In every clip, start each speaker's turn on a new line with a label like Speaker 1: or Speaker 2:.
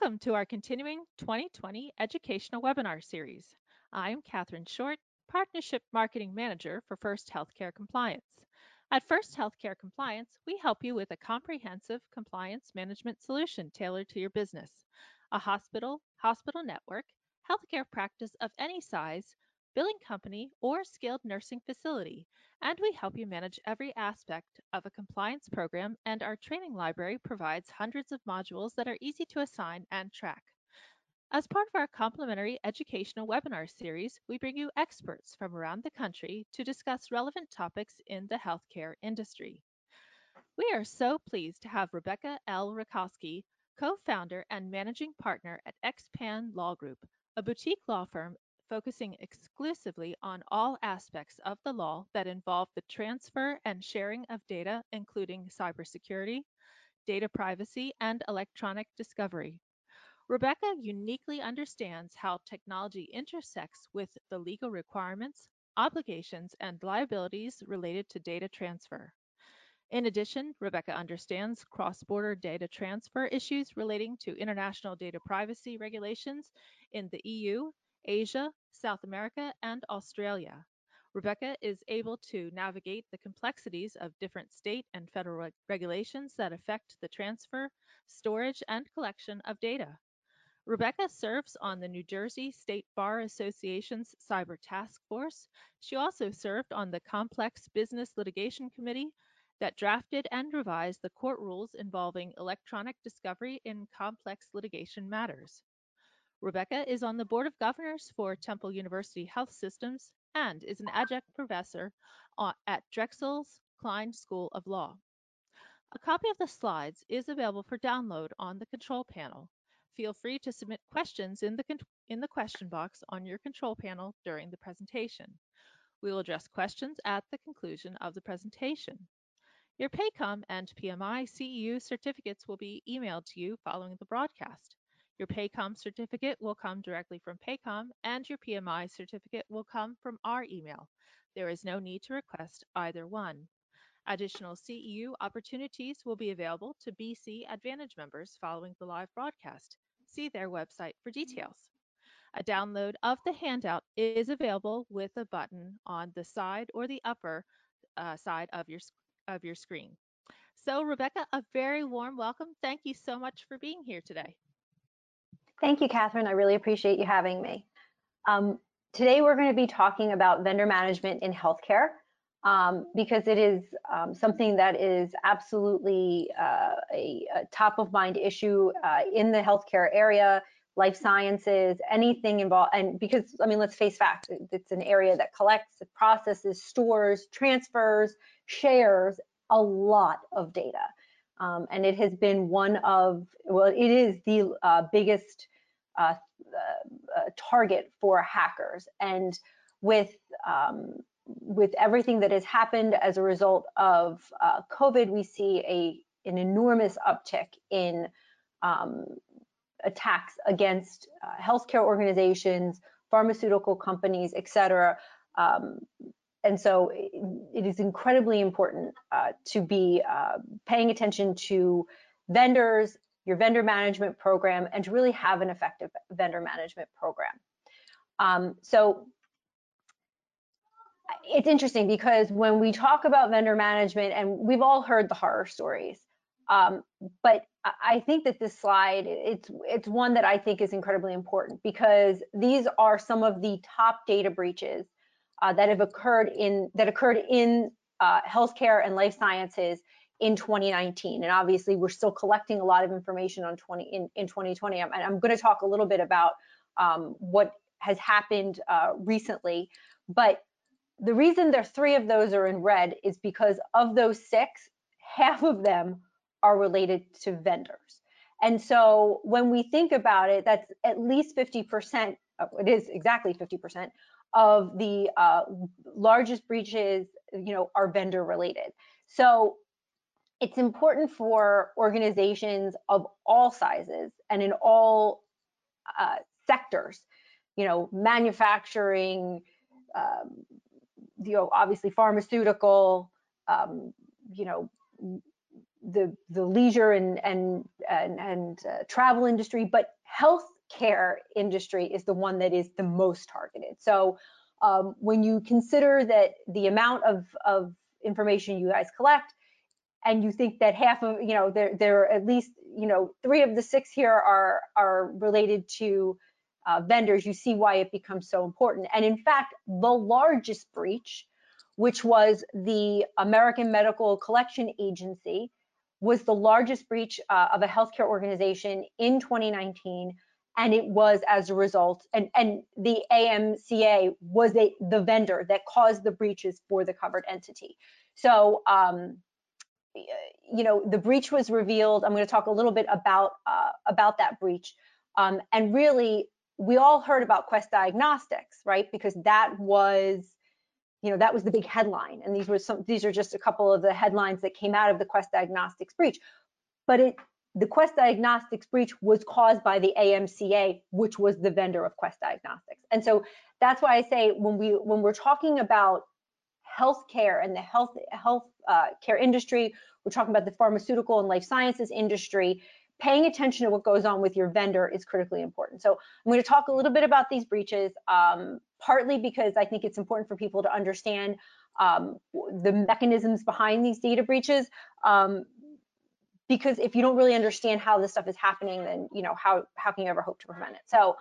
Speaker 1: Welcome to our continuing 2020 educational webinar series. I'm Catherine Short, Partnership Marketing Manager for First Healthcare Compliance. At First Healthcare Compliance, we help you with a comprehensive compliance management solution tailored to your business. A hospital, hospital network, healthcare practice of any size, billing company, or skilled nursing facility, and we help you manage every aspect of a compliance program and our training library provides hundreds of modules that are easy to assign and track. As part of our complimentary educational webinar series, we bring you experts from around the country to discuss relevant topics in the healthcare industry. We are so pleased to have Rebecca L. Rakoski, co-founder and managing partner at XPAN Law Group, a boutique law firm focusing exclusively on all aspects of the law that involve the transfer and sharing of data, including cybersecurity, data privacy, and electronic discovery. Rebecca uniquely understands how technology intersects with the legal requirements, obligations, and liabilities related to data transfer. In addition, Rebecca understands cross-border data transfer issues relating to international data privacy regulations in the EU Asia, South America, and Australia. Rebecca is able to navigate the complexities of different state and federal reg regulations that affect the transfer, storage, and collection of data. Rebecca serves on the New Jersey State Bar Association's Cyber Task Force. She also served on the Complex Business Litigation Committee that drafted and revised the court rules involving electronic discovery in complex litigation matters. Rebecca is on the Board of Governors for Temple University Health Systems and is an adjunct professor at Drexel's Kline School of Law. A copy of the slides is available for download on the control panel. Feel free to submit questions in the, in the question box on your control panel during the presentation. We will address questions at the conclusion of the presentation. Your PAHCOM and PMI CEU certificates will be emailed to you following the broadcast. Your PAHCOM certificate will come directly from PAHCOM, and your PMI certificate will come from our email. There is no need to request either one. Additional CEU opportunities will be available to BC Advantage members following the live broadcast. See their website for details. A download of the handout is available with a button on the side or the upper uh, side of your, of your screen. So Rebecca, a very warm welcome. Thank you so much for being here today.
Speaker 2: Thank you, Catherine. I really appreciate you having me. Um, today, we're going to be talking about vendor management in healthcare um, because it is um, something that is absolutely uh, a, a, top of mind issue uh, in the healthcare area, life sciences, anything involved. And because, I mean, let's face facts, it's an area that collects, processes, stores, transfers, shares a lot of data. Um, and it has been one of, well, it is the uh, biggest uh, uh, target for hackers. And with um, with everything that has happened as a result of uh, COVID, we see a an enormous uptick in um, attacks against uh, healthcare organizations, pharmaceutical companies, et cetera. Um, and so it, it is incredibly important uh, to be uh, paying attention to vendors your vendor management program, and to really have an effective vendor management program. Um, so it's interesting because when we talk about vendor management, and we've all heard the horror stories, um, but I think that this slide, it's it's one that I think is incredibly important because these are some of the top data breaches uh, that have occurred in that occurred in uh, healthcare and life sciences in 2019. And obviously, we're still collecting a lot of information on 20 in, in 2020. I'm, I'm going to talk a little bit about um, what has happened uh, recently. But the reason there three of those are in red is because of those six, half of them are related to vendors. And so when we think about it, that's at least 50%, it is exactly 50% of the uh, largest breaches, you know, are vendor related. So it's important for organizations of all sizes and in all uh, sectors, you know, manufacturing, um, you know, obviously pharmaceutical, um, you know, the the leisure and and and, and uh, travel industry, but healthcare industry is the one that is the most targeted. So um, when you consider that the amount of, of information you guys collect, and you think that half of, you know, there, there are at least, you know, three of the six here are, are related to uh, vendors, you see why it becomes so important. And in fact, the largest breach, which was the American Medical Collection Agency, was the largest breach uh, of a healthcare organization in 2019 and it was as a result and and the AMCA was a, the vendor that caused the breaches for the covered entity so um, you know the breach was revealed. I'm going to talk a little bit about uh, about that breach. Um, and really we all heard about quest diagnostics right? Because that was you know that was the big headline. And these were some these are just a couple of the headlines that came out of the quest diagnostics breach. But it the quest diagnostics breach was caused by the amca which was the vendor of quest diagnostics. And so that's why i say when we when we're talking about healthcare and the health health uh, care industry we're talking about the pharmaceutical and life sciences industry paying attention to what goes on with your vendor is critically important. So I'm going to talk a little bit about these breaches, um, partly because I think it's important for people to understand um, the mechanisms behind these data breaches. Um, because if you don't really understand how this stuff is happening, then you know how how can you ever hope to prevent it? So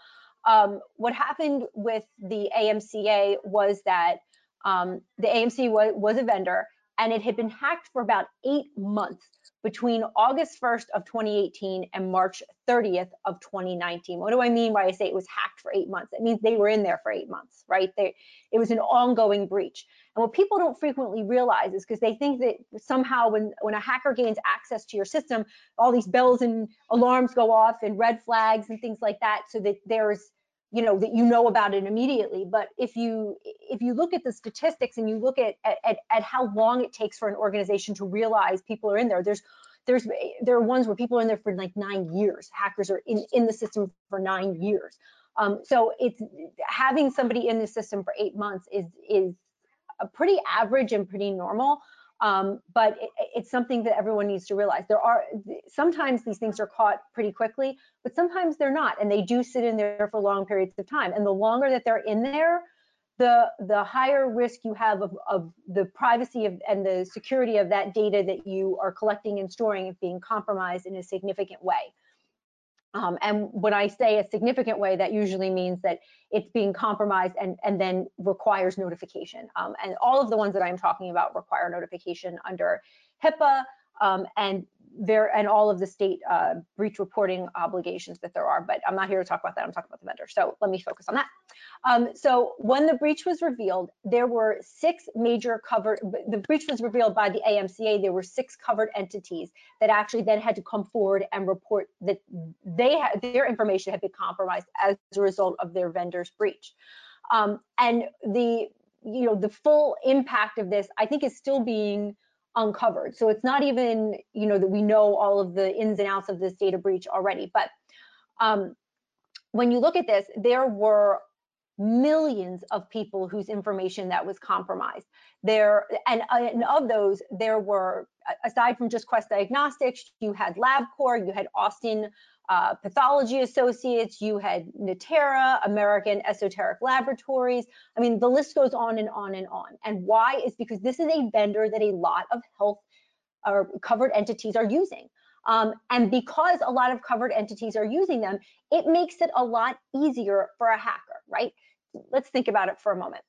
Speaker 2: um, what happened with the AMCA was that um, the AMC was, was a vendor and it had been hacked for about eight months between August 1st of 2018 and March 30th of 2019. What do I mean by I say it was hacked for eight months? It means they were in there for eight months, right? They, it was an ongoing breach. And what people don't frequently realize is because they think that somehow when, when a hacker gains access to your system, all these bells and alarms go off and red flags and things like that so that there's you know that you know about it immediately. But if you if you look at the statistics and you look at at, at how long it takes for an organization to realize people are in there there's there's there are ones where people are in there for like nine years. Hackers are in in the system for nine years. Um, so it's having somebody in the system for eight months is is a pretty average and pretty normal um, but it, it's something that everyone needs to realize. There are sometimes these things are caught pretty quickly, but sometimes they're not, and they do sit in there for long periods of time. And the longer that they're in there, the the higher risk you have of, of the privacy of, and the security of that data that you are collecting and storing being compromised in a significant way. Um, and when I say a significant way, that usually means that it's being compromised and, and then requires notification. Um, and all of the ones that I'm talking about require notification under HIPAA um, and there and all of the state uh, breach reporting obligations that there are. But I'm not here to talk about that. I'm talking about the vendor. So let me focus on that. Um, so when the breach was revealed, there were six major covered, the breach was revealed by the AMCA. There were six covered entities that actually then had to come forward and report that they had, their information had been compromised as a result of their vendor's breach. Um, and the, you know, the full impact of this, I think is still being uncovered. So it's not even, you know, that we know all of the ins and outs of this data breach already. But um, when you look at this, there were millions of people whose information that was compromised. There and, and of those, there were aside from just Quest Diagnostics, you had LabCorp, you had Austin uh, Pathology Associates, you had Natera, American Esoteric Laboratories. I mean, the list goes on and on and on. And why is because this is a vendor that a lot of health or covered entities are using. Um, and because a lot of covered entities are using them, it makes it a lot easier for a hacker, right? Let's think about it for a moment.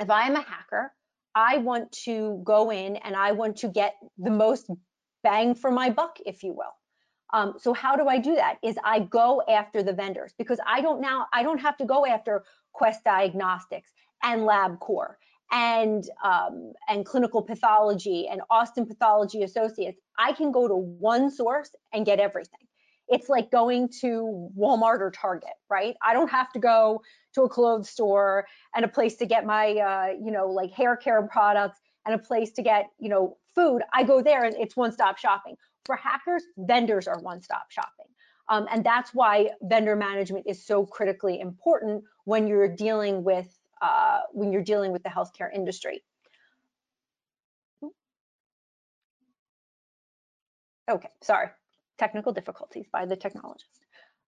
Speaker 2: If I am a hacker, I want to go in and I want to get the most bang for my buck, if you will. Um, so how do I do that? Is I go after the vendors because I don't now I don't have to go after Quest Diagnostics and LabCorp and um, and clinical pathology and Austin Pathology Associates. I can go to one source and get everything. It's like going to Walmart or Target, right? I don't have to go to a clothes store and a place to get my uh, you know like hair care products and a place to get you know food. I go there and it's one stop shopping for hackers, vendors are one-stop shopping. Um, and that's why vendor management is so critically important when you're dealing with uh, when you're dealing with the healthcare industry. Okay, sorry. technical difficulties by the technologist.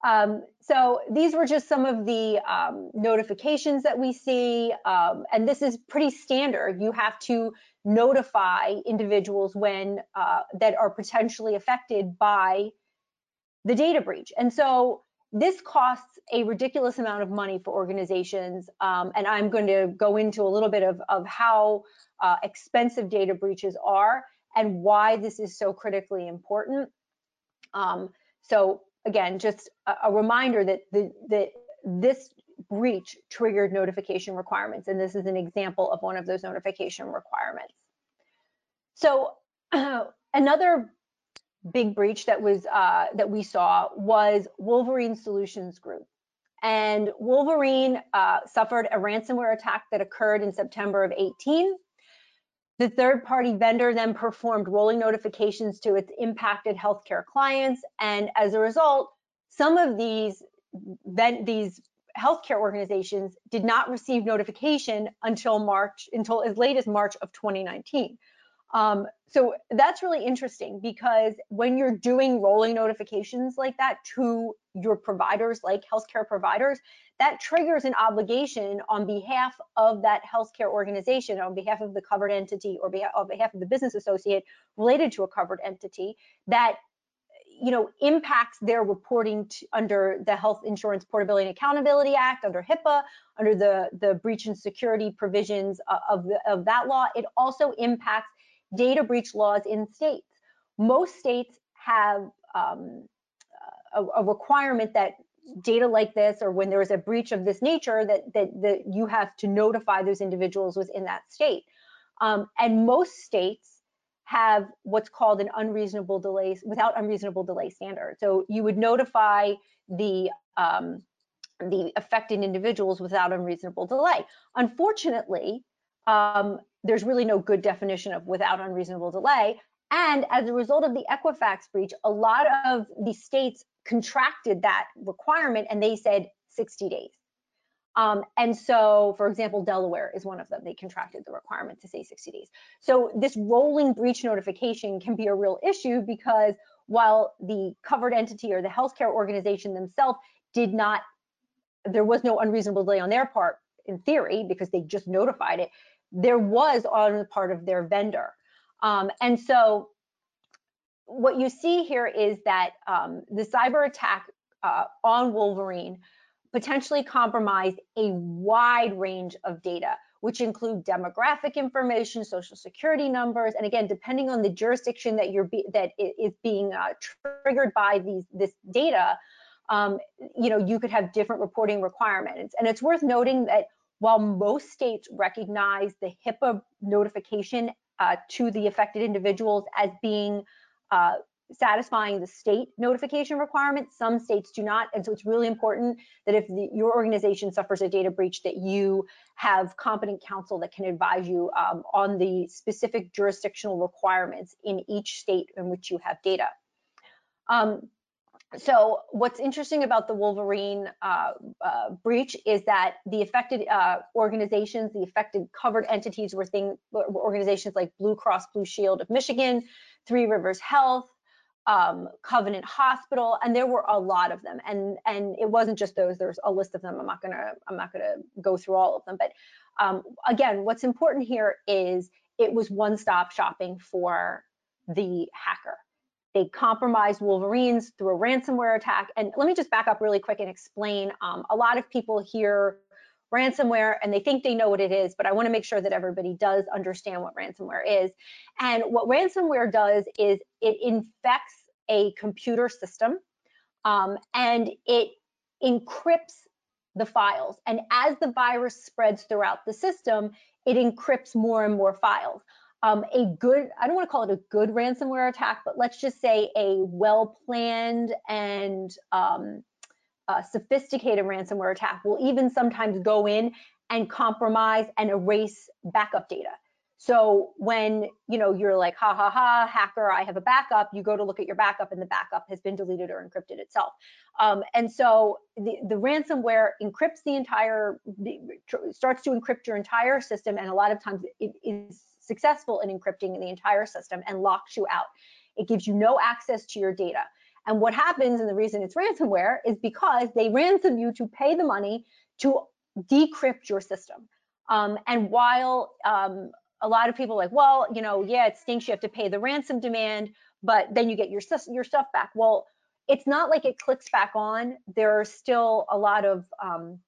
Speaker 2: Um, so these were just some of the um, notifications that we see, um, and this is pretty standard. You have to notify individuals when uh, that are potentially affected by the data breach. And so this costs a ridiculous amount of money for organizations, um, and I'm going to go into a little bit of, of how uh, expensive data breaches are and why this is so critically important. Um, so again, just a, a reminder that the, that this breach triggered notification requirements, and this is an example of one of those notification requirements. So uh, another big breach that was uh, that we saw was Wolverine Solutions Group. And Wolverine uh, suffered a ransomware attack that occurred in September of 18. The third party vendor then performed rolling notifications to its impacted healthcare clients. And as a result, some of these, these healthcare organizations did not receive notification until March, until as late as March of 2019. Um, so that's really interesting because when you're doing rolling notifications like that to your providers, like healthcare providers, that triggers an obligation on behalf of that healthcare organization, on behalf of the covered entity or on behalf of the business associate related to a covered entity that you know impacts their reporting under the Health Insurance Portability and Accountability Act, under HIPAA, under the the breach and security provisions of the, of that law. It also impacts data breach laws in states. Most states have um, a, a, requirement that data like this or when there is a breach of this nature that, that, that you have to notify those individuals within that state. Um, and most states have what's called an unreasonable delay without unreasonable delay standard. So you would notify the um, the affected individuals without unreasonable delay. Unfortunately, um, there's really no good definition of without unreasonable delay. And as a result of the Equifax breach, a lot of the states contracted that requirement and they said 60 days. Um, and so, for example, Delaware is one of them. They contracted the requirement to say 60 days. So this rolling breach notification can be a real issue because while the covered entity or the healthcare organization themselves did not, there was no unreasonable delay on their part in theory because they just notified it, there was on the part of their vendor. Um, and so what you see here is that um, the cyber attack uh, on Wolverine potentially compromised a wide range of data, which include demographic information, social security numbers, and again, depending on the jurisdiction that you're be, that is being uh, triggered by these this data, um, you know, you could have different reporting requirements. And it's worth noting that while most states recognize the HIPAA notification uh, to the affected individuals as being uh, satisfying the state notification requirements, some states do not. And so it's really important that if the, your organization suffers a data breach, that you have competent counsel that can advise you um, on the specific jurisdictional requirements in each state in which you have data. Um, so what's interesting about the Wolverine uh, uh, breach is that the affected uh, organizations, the affected covered entities were, thing, were organizations like Blue Cross Blue Shield of Michigan, Three Rivers Health, um, Covenant Hospital, and there were a lot of them. And and it wasn't just those. There's a list of them. I'm not gonna I'm not gonna go through all of them. But um, again, what's important here is it was one-stop shopping for the hacker. They compromised Wolverines through a ransomware attack. And let me just back up really quick and explain. Um, a lot of people hear ransomware and they think they know what it is, but I want to make sure that everybody does understand what ransomware is. And what ransomware does is it infects a computer system um, and it encrypts the files. And as the virus spreads throughout the system, it encrypts more and more files um, a good, I don't want to call it a good ransomware attack, but let's just say a well planned and um, uh, sophisticated ransomware attack will even sometimes go in and compromise and erase backup data. So when you know you're like, ha ha ha, hacker, I have a backup, you go to look at your backup and the backup has been deleted or encrypted itself. Um, and so the, the ransomware encrypts the entire, starts to encrypt your entire system, and a lot of times it is successful in encrypting the entire system and locks you out. It gives you no access to your data. And what happens, and the reason it's ransomware, is because they ransom you to pay the money to decrypt your system. Um, and while um, a lot of people are like, well, you know, yeah, it stinks. You have to pay the ransom demand, but then you get your your stuff back. Well, it's not like it clicks back on. There are still a lot of um,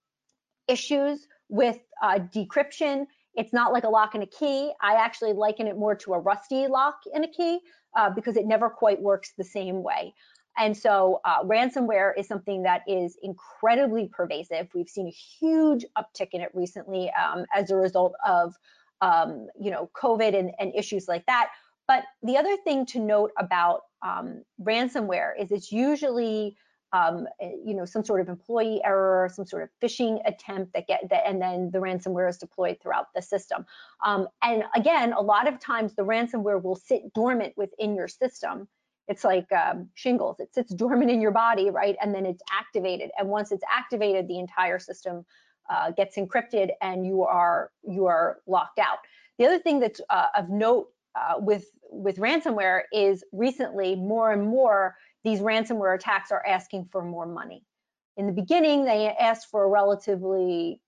Speaker 2: issues with uh, decryption. It's not like a lock and a key. I actually liken it more to a rusty lock and a key uh, because it never quite works the same way. And so uh, ransomware is something that is incredibly pervasive. We've seen a huge uptick in it recently um, as a result of, um, you know, COVID and, and, issues like that. But the other thing to note about um, ransomware is it's usually, um, eh, you know, some sort of employee error, some sort of phishing attempt that get that, and then the ransomware is deployed throughout the system. Um, and again, a lot of times the ransomware will sit dormant within your system it's like um, shingles. It sits dormant in your body, right? And then it's activated. And once it's activated, the entire system uh, gets encrypted and you are you are locked out. The other thing that's uh, of note uh, with with ransomware is recently more and more these ransomware attacks are asking for more money. In the beginning, they asked for a relatively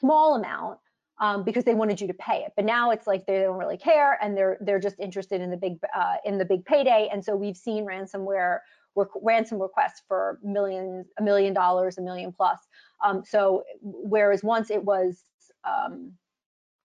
Speaker 2: small amount, um, because they wanted you to pay it. But now it's like they don't really care, and they're they're just interested in the big uh, in the big payday. And so we've seen ransomware ransom requests for millions, a million dollars, a million plus. Um, so whereas once it was um,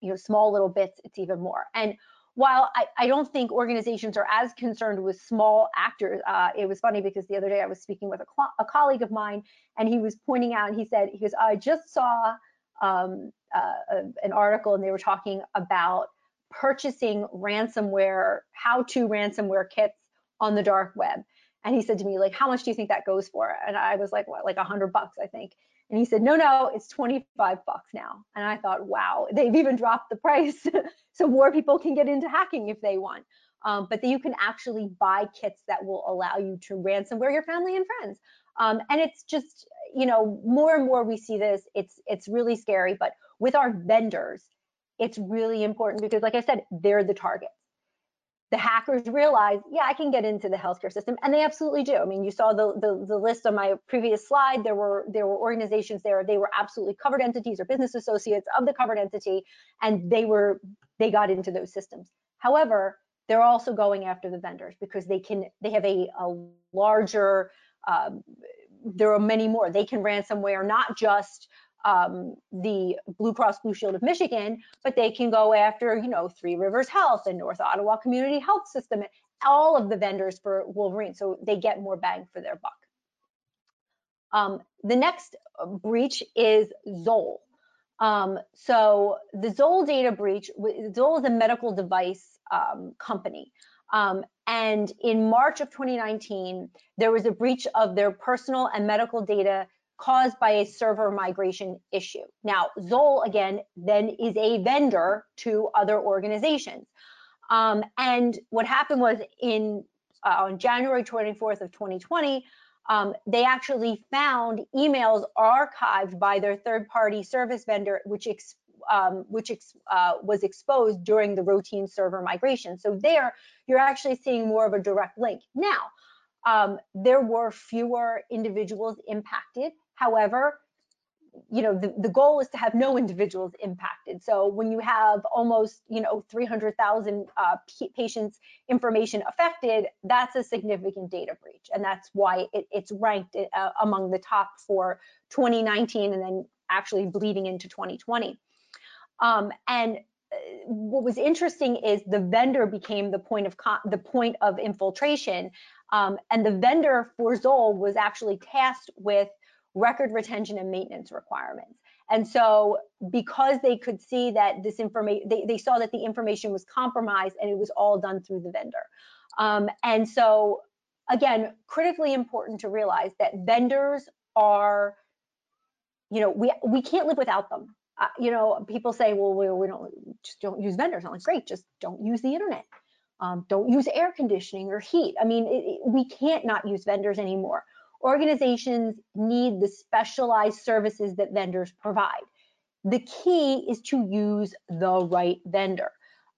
Speaker 2: you know small little bits, it's even more. And while I, I, don't think organizations are as concerned with small actors, uh, it was funny because the other day I was speaking with a, a colleague of mine, and he was pointing out, and he said, he goes, I just saw um, uh, an article and they were talking about purchasing ransomware, how-to ransomware kits on the dark web. And he said to me, like, how much do you think that goes for? And I was like, what, like a hundred bucks, I think. And he said, no, no, it's 25 bucks now. And I thought, wow, they've even dropped the price so more people can get into hacking if they want. Um, but you can actually buy kits that will allow you to ransomware your family and friends. Um, and it's just, you know, more and more we see this. It's it's really scary. But with our vendors, it's really important because, like I said, they're the targets. The hackers realize, yeah, I can get into the healthcare system, and they absolutely do. I mean, you saw the, the, the list on my previous slide. There were there were organizations there. They were absolutely covered entities or business associates of the covered entity, and they were they got into those systems. However, they're also going after the vendors because they can they have a, a larger um, there are many more. They can ransomware not just um, the Blue Cross Blue Shield of Michigan, but they can go after, you know, Three Rivers Health and North Ottawa Community Health System, all of the vendors for Wolverine. So they get more bang for their buck. Um, the next breach is Zoll. Um, so the Zoll data breach, Zoll is a medical device um, company. Um, and in March of 2019, there was a breach of their personal and medical data caused by a server migration issue. Now, Zoll, again, then is a vendor to other organizations. Um, and what happened was in uh, on January 24th of 2020, um, they actually found emails archived by their third-party service vendor, which um, which ex, uh, was exposed during the routine server migration. So there, you're actually seeing more of a direct link. Now, um, there were fewer individuals impacted. However, you know, the, the goal is to have no individuals impacted. So when you have almost, you know, 300,000 uh, patients information affected, that's a significant data breach. And that's why it, it's ranked uh, among the top for 2019 and then actually bleeding into 2020. Um, and uh, what was interesting is the vendor became the point of the point of infiltration, um, and the vendor for Zoll was actually tasked with record retention and maintenance requirements. And so, because they could see that this information, they, they saw that the information was compromised, and it was all done through the vendor. Um, and so, again, critically important to realize that vendors are, you know, we we can't live without them uh, you know, people say, well, we, we, don't just don't use vendors. I'm like, great, just don't use the internet. Um, don't use air conditioning or heat. I mean, it, it, we can't not use vendors anymore. Organizations need the specialized services that vendors provide. The key is to use the right vendor.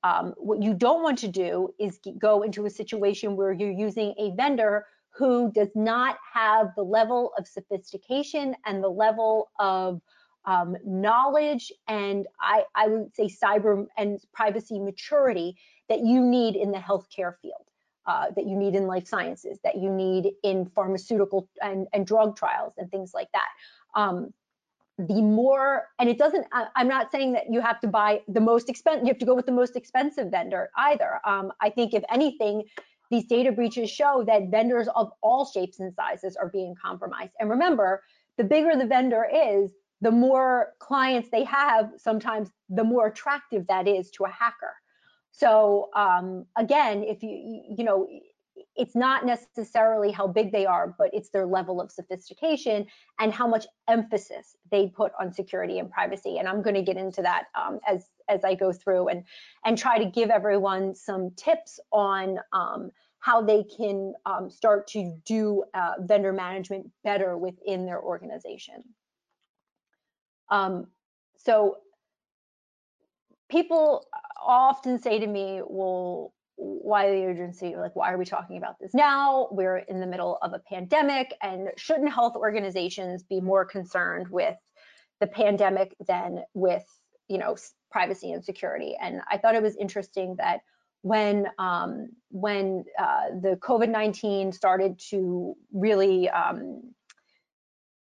Speaker 2: Um, what you don't want to do is go into a situation where you're using a vendor who does not have the level of sophistication and the level of um, knowledge and I, I would say cyber and privacy maturity that you need in the healthcare field, uh, that you need in life sciences, that you need in pharmaceutical and, and drug trials and things like that. Um, the more, and it doesn't, I, am not saying that you have to buy the most expensive, you have to go with the most expensive vendor either. Um, I think if anything, these data breaches show that vendors of all shapes and sizes are being compromised. And remember, the bigger the vendor is, the more clients they have, sometimes the more attractive that is to a hacker. So um, again, if you, you know, it's not necessarily how big they are, but it's their level of sophistication and how much emphasis they put on security and privacy. And I'm going to get into that um, as as I go through and and try to give everyone some tips on um, how they can um, start to do uh, vendor management better within their organization. Um, so people often say to me, well, why the urgency? Like, why are we talking about this now? We're in the middle of a pandemic, and shouldn't health organizations be more concerned with the pandemic than with, you know, privacy and security? And I thought it was interesting that when um, when uh, the COVID-19 started to really um,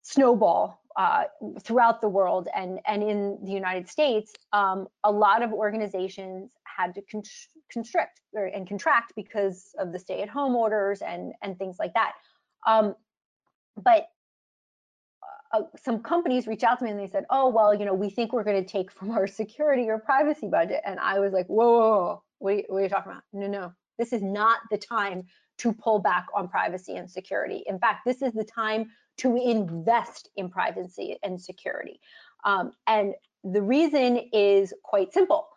Speaker 2: snowball uh, throughout the world and, and in the United States, um, a lot of organizations had to constrict or, and contract because of the stay-at-home orders and, and things like that. Um, but uh, uh some companies reached out to me and they said, "Oh, well, you know, we think we're going to take from our security or privacy budget." And I was like, "Whoa, whoa, whoa. What, are you, what are you talking about? No, no, this is not the time to pull back on privacy and security. In fact, this is the time to invest in privacy and security. Um, and the reason is quite simple.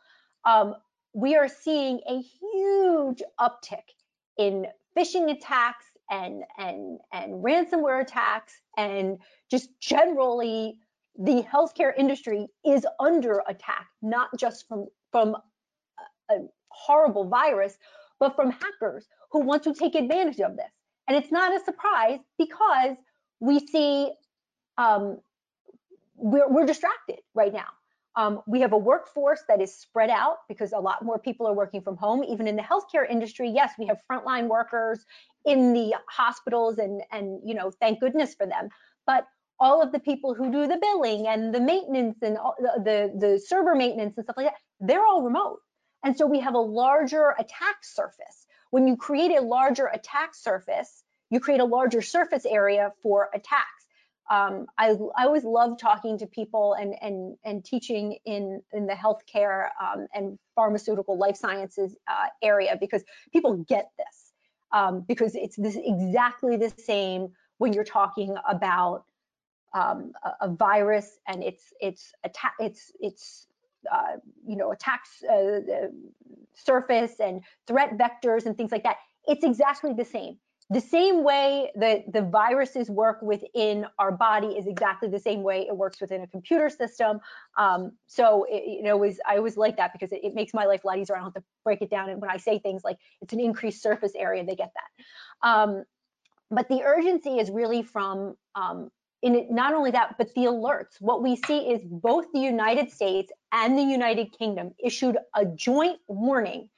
Speaker 2: Um, we are seeing a huge uptick in phishing attacks and and and ransomware attacks and just generally the healthcare industry is under attack not just from from a horrible virus but from hackers who want to take advantage of this and it's not a surprise because we see um, we're, we're distracted right now. Um, we have a workforce that is spread out because a lot more people are working from home. Even in the healthcare industry, yes, we have frontline workers in the hospitals, and and you know, thank goodness for them. But all of the people who do the billing and the maintenance and the, the the server maintenance and stuff like that, they're all remote. And so we have a larger attack surface. When you create a larger attack surface, you create a larger surface area for attacks. Um, I, I, always love talking to people and and and teaching in in the healthcare um, and pharmaceutical life sciences uh, area because people get this um, because it's this exactly the same when you're talking about um, a, a, virus and it's it's attack it's it's uh, you know attacks uh, surface and threat vectors and things like that. It's exactly the same the same way that the viruses work within our body is exactly the same way it works within a computer system. Um, so, it, you know, was, I always like that because it, it, makes my life a lot easier. I don't have to break it down. And when I say things like it's an increased surface area, they get that. Um, but the urgency is really from um, in it, not only that, but the alerts. What we see is both the United States and the United Kingdom issued a joint warning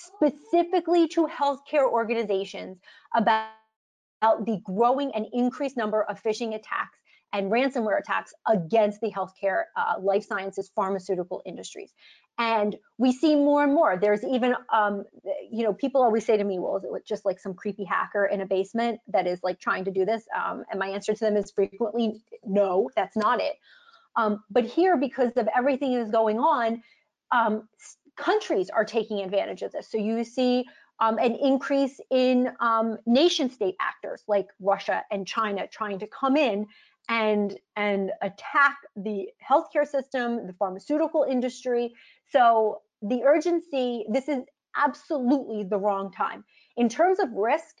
Speaker 2: specifically to healthcare organizations about the growing and increased number of phishing attacks and ransomware attacks against the healthcare, uh, life sciences, pharmaceutical industries. And we see more and more. There's even, um, you know, people always say to me, well, is it just like some creepy hacker in a basement that is like trying to do this? Um, and my answer to them is frequently, no, that's not it. Um, but here, because of everything that is going on, um, countries are taking advantage of this. So you see um, an increase in um, nation state actors like Russia and China trying to come in and and attack the healthcare system, the pharmaceutical industry. So the urgency, this is absolutely the wrong time. In terms of risk,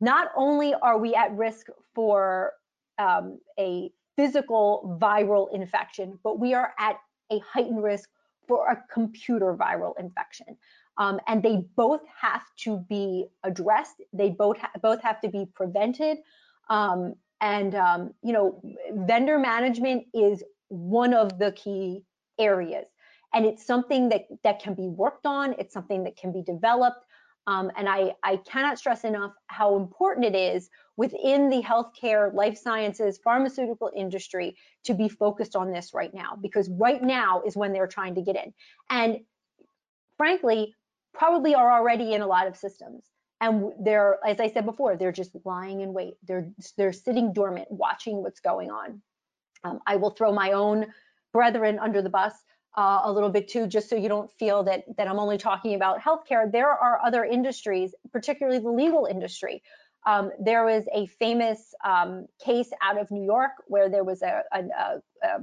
Speaker 2: not only are we at risk for um, a physical viral infection, but we are at a heightened risk for a computer viral infection. Um, and they both have to be addressed. They both ha both have to be prevented. Um, and um, you know, vendor management is one of the key areas, and it's something that that can be worked on. It's something that can be developed. Um, and I, I cannot stress enough how important it is within the healthcare, life sciences, pharmaceutical industry to be focused on this right now, because right now is when they're trying to get in. And frankly, probably are already in a lot of systems. And they're, as I said before, they're just lying in wait. They're they're sitting dormant, watching what's going on. Um, I will throw my own brethren under the bus uh, a little bit too, just so you don't feel that that I'm only talking about healthcare. There are other industries, particularly the legal industry. Um, there was a famous um, case out of New York where there was a, a, a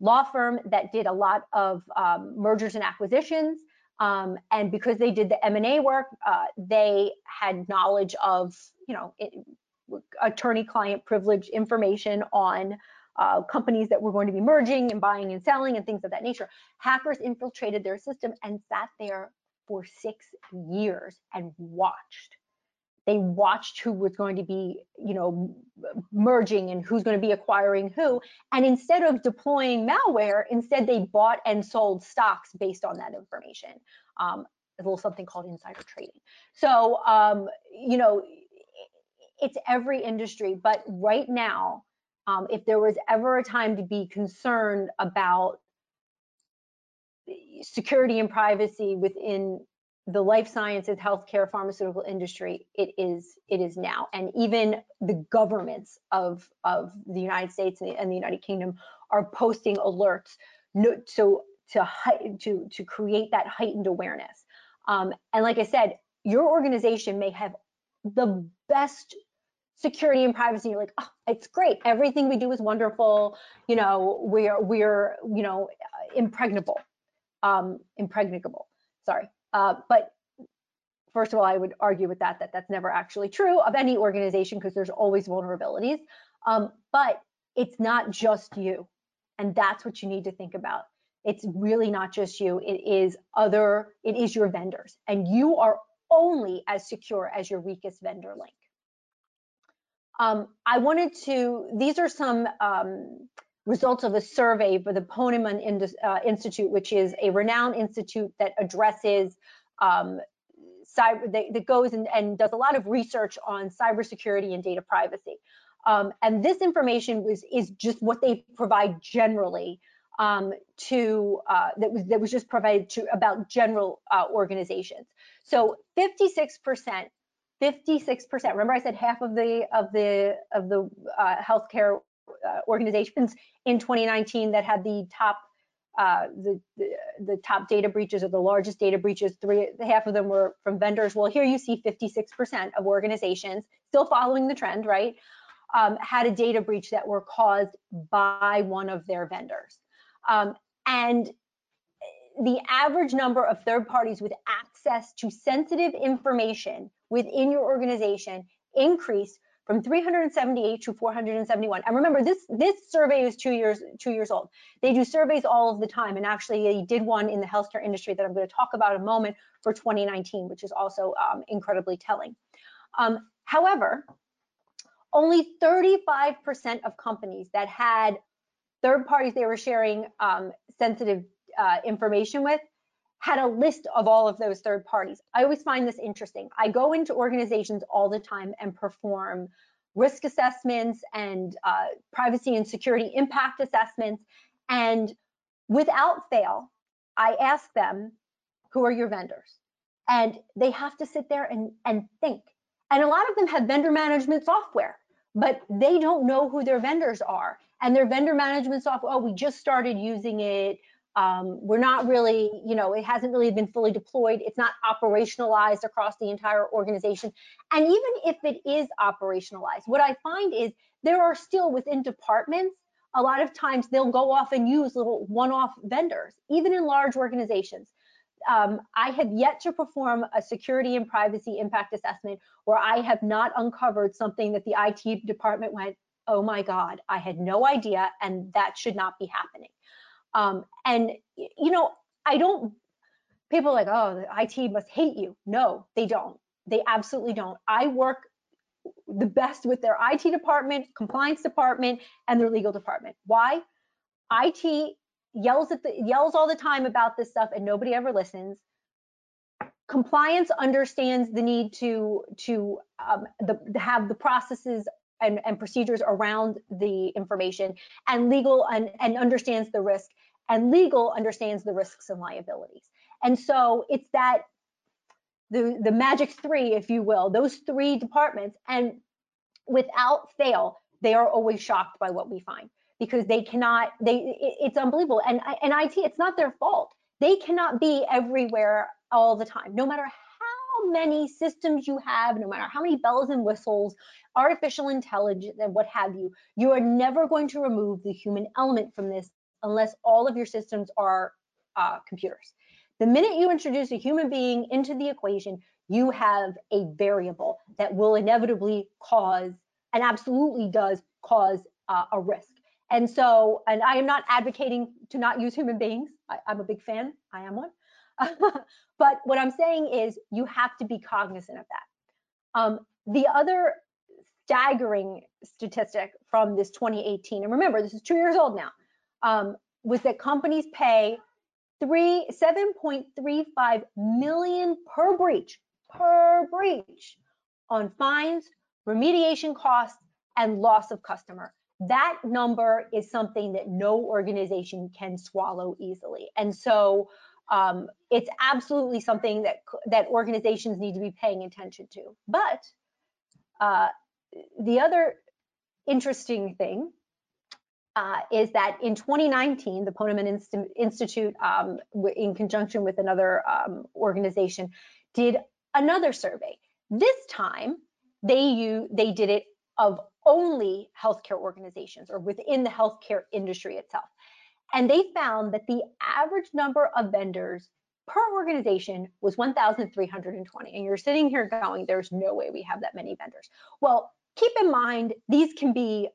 Speaker 2: law firm that did a lot of um, mergers and acquisitions um, and because they did the M&A work, uh, they had knowledge of, you know, attorney-client privilege information on uh, companies that were going to be merging and buying and selling and things of that nature. Hackers infiltrated their system and sat there for six years and watched they watched who was going to be, you know, merging and who's going to be acquiring who. And instead of deploying malware, instead they bought and sold stocks based on that information. Um, a little something called insider trading. So, um, you know, it's every industry, but right now, um, if there was ever a time to be concerned about security and privacy within the life sciences, healthcare, pharmaceutical industry, it is it is now, and even the governments of of the United States and the, and the United Kingdom are posting alerts, no, so to to to create that heightened awareness. Um, and like I said, your organization may have the best security and privacy. You're like, oh, it's great. Everything we do is wonderful. You know, we're we're you know impregnable, um, impregnable. Sorry. Uh, but first of all, I would argue with that, that that's never actually true of any organization because there's always vulnerabilities. Um, but it's not just you. And that's what you need to think about. It's really not just you. It is other, it is your vendors. And you are only as secure as your weakest vendor link. Um, I wanted to, these are some um, results of a survey for the Ponemon uh, Institute, which is a renowned institute that addresses um, cyber, that, that goes and, and, does a lot of research on cybersecurity and data privacy. Um, and this information was is just what they provide generally um, to uh, that was that was just provided to about general uh, organizations. So 56 percent 56 percent. Remember, I said half of the of the of the uh, healthcare uh, organizations in 2019 that had the top uh, the, the, the top data breaches or the largest data breaches. Three half of them were from vendors. Well, here you see 56% of organizations still following the trend, right? Um, had a data breach that were caused by one of their vendors. Um, and the average number of third parties with access to sensitive information within your organization increased from 378 to 471. And remember, this this survey is two years two years old. They do surveys all of the time, and actually, they did one in the healthcare industry that I'm going to talk about in a moment for 2019, which is also um, incredibly telling. Um, however, only 35% of companies that had third parties they were sharing um, sensitive uh, information with had a list of all of those third parties. I always find this interesting. I go into organizations all the time and perform risk assessments and uh, privacy and security impact assessments. And without fail, I ask them, who are your vendors? And they have to sit there and, and think. And a lot of them have vendor management software, but they don't know who their vendors are. And their vendor management software, oh, we just started using it um, we're not really, you know, it hasn't really been fully deployed. It's not operationalized across the entire organization. And even if it is operationalized, what I find is there are still within departments, a lot of times they'll go off and use little one-off vendors, even in large organizations. Um, I have yet to perform a security and privacy impact assessment where I have not uncovered something that the IT department went, oh my God, I had no idea, and that should not be happening. Um, and, you know, I don't, people like, oh, the IT must hate you. No, they don't. They absolutely don't. I work the best with their IT department, compliance department, and their legal department. Why? IT yells at the yells all the time about this stuff and nobody ever listens. Compliance understands the need to to um, the, have the processes and, and procedures around the information, and legal and, and understands the risk, and legal understands the risks and liabilities. And so it's that the the magic three, if you will, those three departments, and without fail, they are always shocked by what we find because they cannot. They it, it's unbelievable, and and IT, it's not their fault. They cannot be everywhere all the time, no matter many systems you have, no matter how many bells and whistles, artificial intelligence, and what have you. You are never going to remove the human element from this unless all of your systems are uh, computers. The minute you introduce a human being into the equation, you have a variable that will inevitably cause and absolutely does cause uh, a risk. And so, and I am not advocating to not use human beings. I, am a big fan. I am one. but what I'm saying is you have to be cognizant of that. Um, the other staggering statistic from this 2018, and remember, this is two years old now, um, was that companies pay three 7.35 million per breach per breach on fines, remediation costs, and loss of customer. That number is something that no organization can swallow easily. And so um, it's absolutely something that that organizations need to be paying attention to. But uh, the other interesting thing uh, is that in 2019, the Ponemon Inst Institute, um, in conjunction with another um, organization, did another survey. This time, they you they did it of only healthcare organizations or within the healthcare industry itself, and they found that the average number of vendors per organization was 1,320. And you're sitting here going, "There's no way we have that many vendors." Well, keep in mind these can be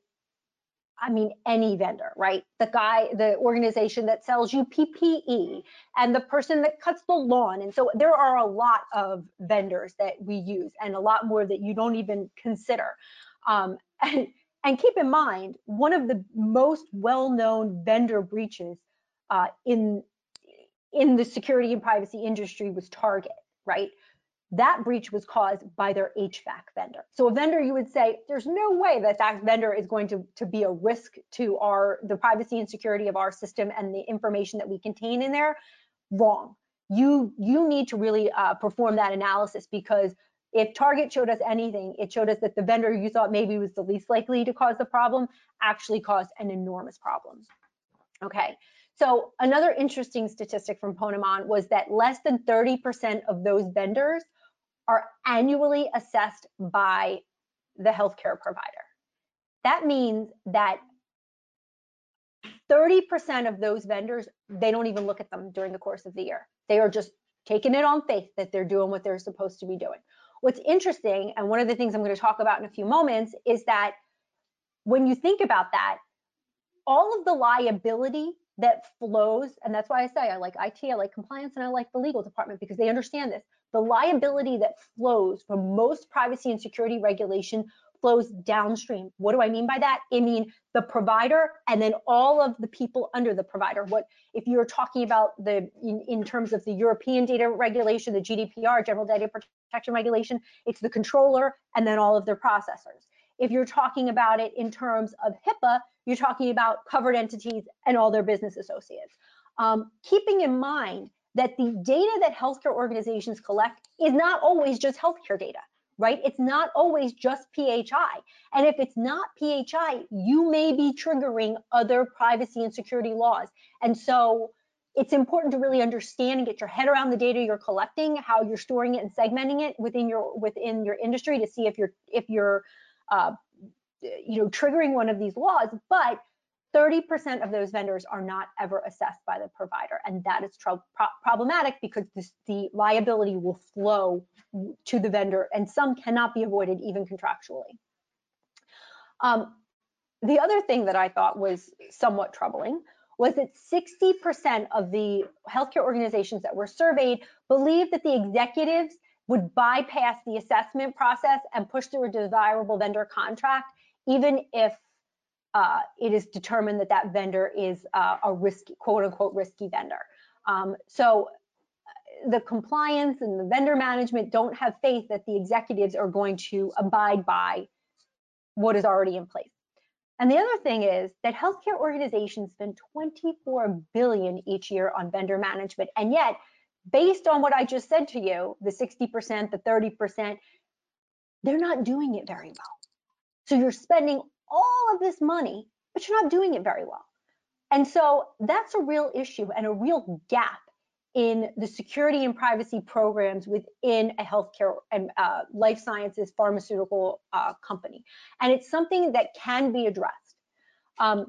Speaker 2: I mean, any vendor, right? The guy, the organization that sells you PPE and the person that cuts the lawn. And so there are a lot of vendors that we use and a lot more that you don't even consider. Um, and, and keep in mind, one of the most well-known vendor breaches uh, in, in the security and privacy industry was Target, right? that breach was caused by their HVAC vendor. So a vendor you would say, there's no way that that vendor is going to, to be a risk to our the privacy and security of our system and the information that we contain in there. Wrong. You you need to really uh, perform that analysis because if Target showed us anything, it showed us that the vendor you thought maybe was the least likely to cause the problem actually caused an enormous problem. Okay. So another interesting statistic from Ponemon was that less than 30% of those vendors are annually assessed by the healthcare provider. That means that 30% of those vendors, they don't even look at them during the course of the year. They are just taking it on faith that they're doing what they're supposed to be doing. What's interesting, and one of the things I'm going to talk about in a few moments, is that when you think about that, all of the liability that flows, and that's why I say I like IT, I like compliance, and I like the legal department because they understand this. The liability that flows from most privacy and security regulation flows downstream. What do I mean by that? I mean the provider and then all of the people under the provider. What if you're talking about the in, in, terms of the European data regulation, the GDPR, General Data Protection Regulation, it's the controller and then all of their processors. If you're talking about it in terms of HIPAA, you're talking about covered entities and all their business associates. Um, keeping in mind that the data that healthcare organizations collect is not always just healthcare data, right? It's not always just PHI. And if it's not PHI, you may be triggering other privacy and security laws. And so it's important to really understand and get your head around the data you're collecting, how you're storing it and segmenting it within your within your industry to see if you're if you're uh, you know triggering one of these laws. But 30% of those vendors are not ever assessed by the provider. And that is pro problematic because this, the liability will flow to the vendor and some cannot be avoided even contractually. Um, the other thing that I thought was somewhat troubling was that 60% of the healthcare organizations that were surveyed believed that the executives would bypass the assessment process and push through a desirable vendor contract, even if uh, it is determined that that vendor is uh, a risky, quote unquote, risky vendor. Um, so uh, the compliance and the vendor management don't have faith that the executives are going to abide by what is already in place. And the other thing is that healthcare organizations spend 24 billion each year on vendor management. And yet, based on what I just said to you, the 60%, the 30%, they're not doing it very well. So you're spending all of this money, but you're not doing it very well. And so that's a real issue and a real gap in the security and privacy programs within a healthcare and uh, life sciences pharmaceutical uh, company. And it's something that can be addressed. Um,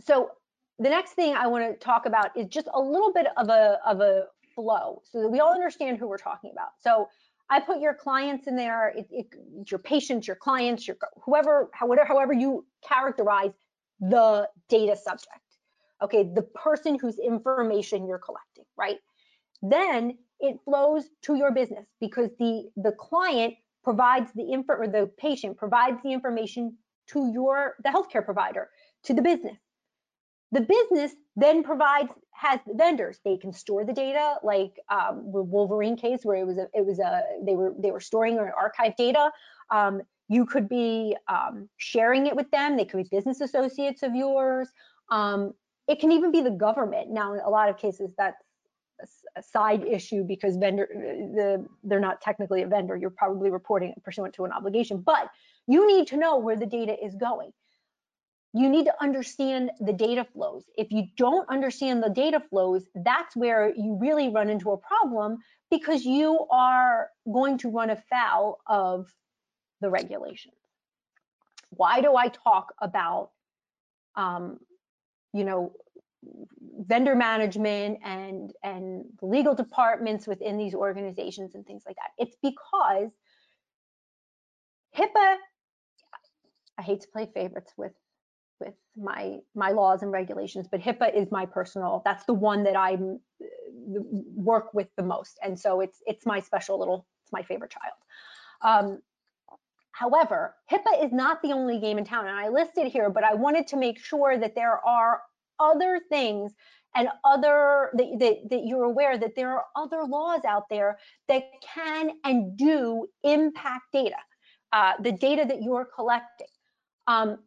Speaker 2: so the next thing I want to talk about is just a little bit of a, of a flow so that we all understand who we're talking about. So I put your clients in there, it, it, your patients, your clients, your whoever, however, however you characterize the data subject okay, the person whose information you're collecting, right? Then it flows to your business because the the client provides the info or the patient provides the information to your the healthcare provider to the business. The business then provides has vendors. They can store the data, like um, the Wolverine case where it was a, it was a they were they were storing or archive data. Um, you could be um, sharing it with them. They could be business associates of yours. Um, it can even be the government. Now, in a lot of cases, that's a side issue because vendor the they're not technically a vendor. You're probably reporting pursuant to an obligation, but you need to know where the data is going. You need to understand the data flows. If you don't understand the data flows, that's where you really run into a problem because you are going to run afoul of the regulations. Why do I talk about um, you know, vendor management and and legal departments within these organizations and things like that. It's because HIPAA, I hate to play favorites with with my my laws and regulations, but HIPAA is my personal. That's the one that I work with the most, and so it's it's my special little. It's my favorite child. Um, However, HIPAA is not the only game in town, and I listed here, but I wanted to make sure that there are other things and other that, that, that, you're aware that there are other laws out there that can and do impact data, uh, the data that you're collecting. Um,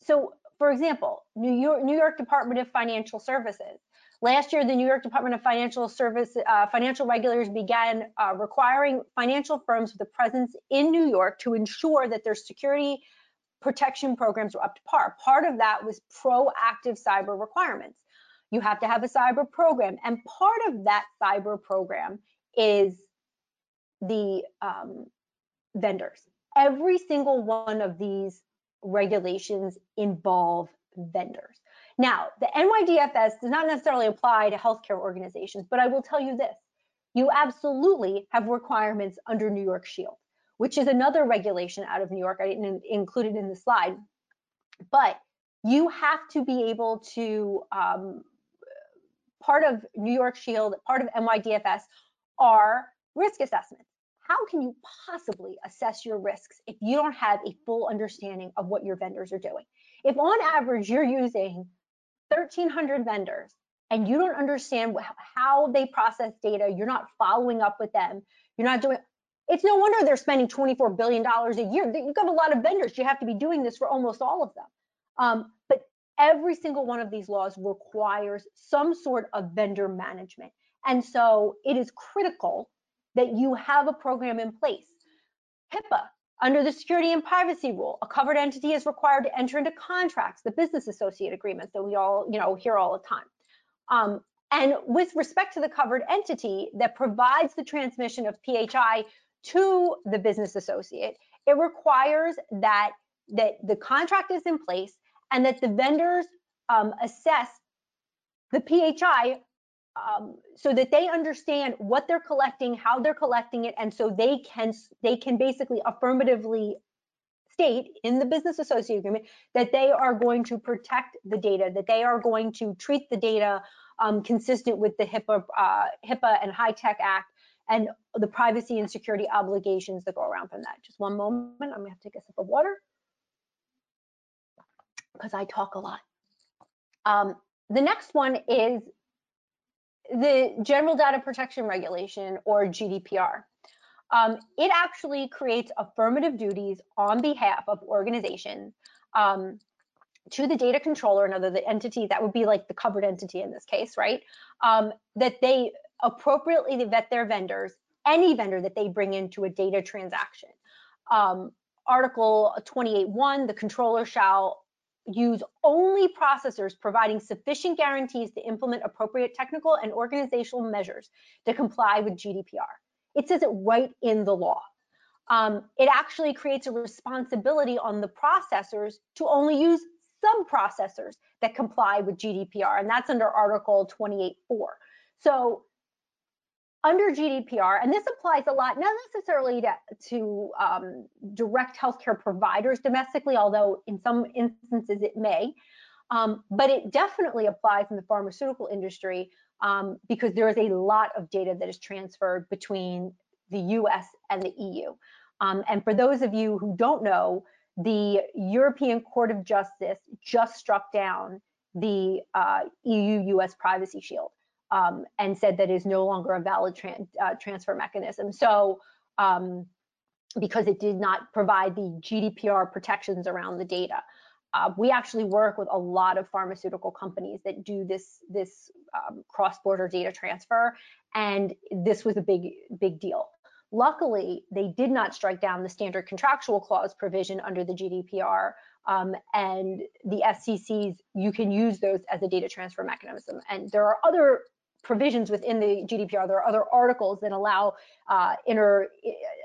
Speaker 2: so, for example, New York, New York Department of Financial Services Last year, the New York Department of Financial Service uh, financial regulators began uh, requiring financial firms with a presence in New York to ensure that their security protection programs were up to par. Part of that was proactive cyber requirements. You have to have a cyber program, and part of that cyber program is the um, vendors. Every single one of these regulations involve vendors. Now, the NYDFS does not necessarily apply to healthcare organizations, but I will tell you this. You absolutely have requirements under New York Shield, which is another regulation out of New York. I didn't include it in the slide, but you have to be able to, um, part of New York Shield, part of NYDFS are risk assessments. How can you possibly assess your risks if you don't have a full understanding of what your vendors are doing? If on average you're using 1,300 vendors and you don't understand how they process data, you're not following up with them, you're not doing, it's no wonder they're spending $24 billion a year. You've got a lot of vendors. You have to be doing this for almost all of them. Um, but every single one of these laws requires some sort of vendor management. And so it is critical that you have a program in place. HIPAA under the security and privacy rule, a covered entity is required to enter into contracts, the business associate agreements that we all, you know, hear all the time. Um, and with respect to the covered entity that provides the transmission of PHI to the business associate, it requires that that the contract is in place and that the vendors um, assess the PHI um, so that they understand what they're collecting, how they're collecting it, and so they can they can basically affirmatively state in the business associate agreement that they are going to protect the data, that they are going to treat the data um, consistent with the HIPAA, uh, HIPAA and HITECH Act and the privacy and security obligations that go around from that. Just one moment, I'm gonna have to take a sip of water because I talk a lot. Um, the next one is the General Data Protection Regulation or GDPR. Um, it actually creates affirmative duties on behalf of organizations um, to the data controller, another the entity that would be like the covered entity in this case, right? Um, that they appropriately vet their vendors, any vendor that they bring into a data transaction. Um, Article 28.1, the controller shall use only processors providing sufficient guarantees to implement appropriate technical and organizational measures to comply with GDPR. It says it right in the law. Um, it actually creates a responsibility on the processors to only use sub-processors that comply with GDPR, and that's under Article 28.4. So under GDPR, and this applies a lot, not necessarily to, to um, direct healthcare providers domestically, although in some instances it may, um, but it definitely applies in the pharmaceutical industry um, because there is a lot of data that is transferred between the US and the EU. Um, and for those of you who don't know, the European Court of Justice just struck down the uh, EU-US Privacy Shield um, and said that is no longer a valid tran uh, transfer mechanism. So um, because it did not provide the GDPR protections around the data. Uh, we actually work with a lot of pharmaceutical companies that do this this um, cross-border data transfer, and this was a big big deal. Luckily, they did not strike down the standard contractual clause provision under the GDPR, um, and the SCCs you can use those as a data transfer mechanism. And there are other provisions within the GDPR. There are other articles that allow uh, inter,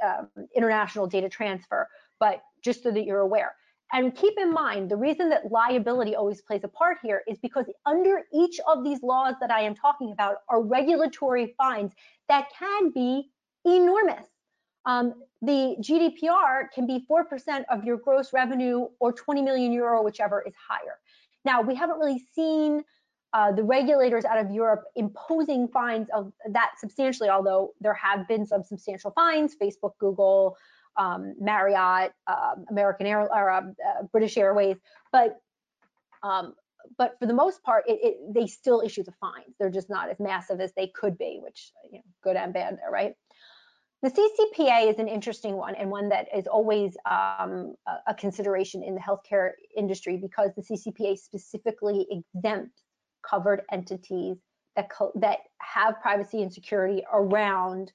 Speaker 2: uh, international data transfer, but just so that you're aware. And keep in mind, the reason that liability always plays a part here is because under each of these laws that I am talking about are regulatory fines that can be enormous. Um, the GDPR can be 4% of your gross revenue or 20 million euro, whichever is higher. Now, we haven't really seen uh, the regulators out of Europe imposing fines of that substantially, although there have been some substantial fines, Facebook, Google, um, Marriott, uh, American Air, or uh, uh, British Airways, but um, but for the most part, it, it, they still issue the fines. They're just not as massive as they could be, which you know, good and bad there, right? The CCPA is an interesting one and one that is always um, a consideration in the healthcare industry because the CCPA specifically exempts covered entities that, that have privacy and security around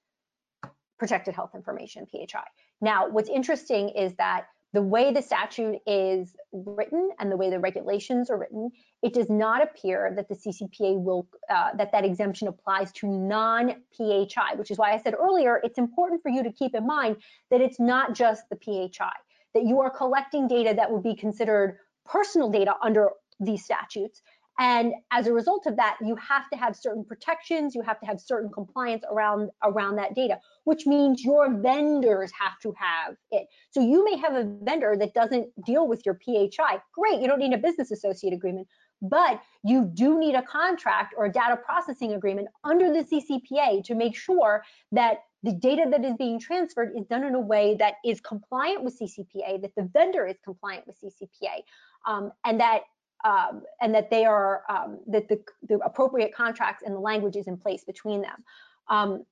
Speaker 2: protected health information, PHI. Now, what's interesting is that the way the statute is written and the way the regulations are written, it does not appear that the CCPA will, uh, that that exemption applies to non-PHI, which is why I said earlier, it's important for you to keep in mind that it's not just the PHI, that you are collecting data that would be considered personal data under these statutes, and as a result of that, you have to have certain protections, you have to have certain compliance around, around that data, which means your vendors have to have it. So you may have a vendor that doesn't deal with your PHI. Great, you don't need a business associate agreement, but you do need a contract or a data processing agreement under the CCPA to make sure that the data that is being transferred is done in a way that is compliant with CCPA, that the vendor is compliant with CCPA, um, and that um, and that they are um, that the, the, appropriate contracts and the language is in place between them. Um,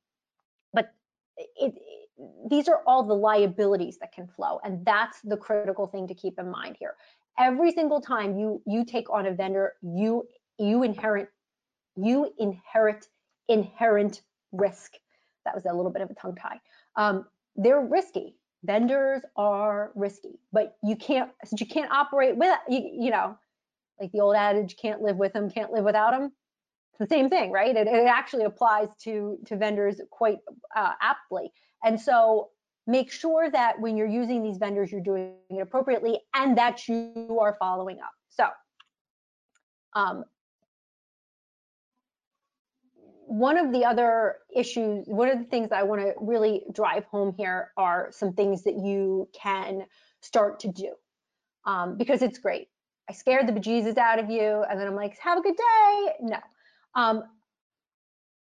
Speaker 2: but it, it, these are all the liabilities that can flow, and that's the critical thing to keep in mind here. Every single time you you take on a vendor, you you inherit you inherit inherent risk. That was a little bit of a tongue tie. Um, they're risky. Vendors are risky, but you can't since you can't operate with you, you know like the old adage can't live with them can't live without them it's the same thing right? It, it actually applies to to vendors quite uh, aptly. And so make sure that when you're using these vendors you're doing it appropriately and that you are following up. So um, one of the other issues, one of the things I want to really drive home here are some things that you can start to do um, because it's great. I scared the bejesus out of you, and then I'm like, have a good day. No. Um,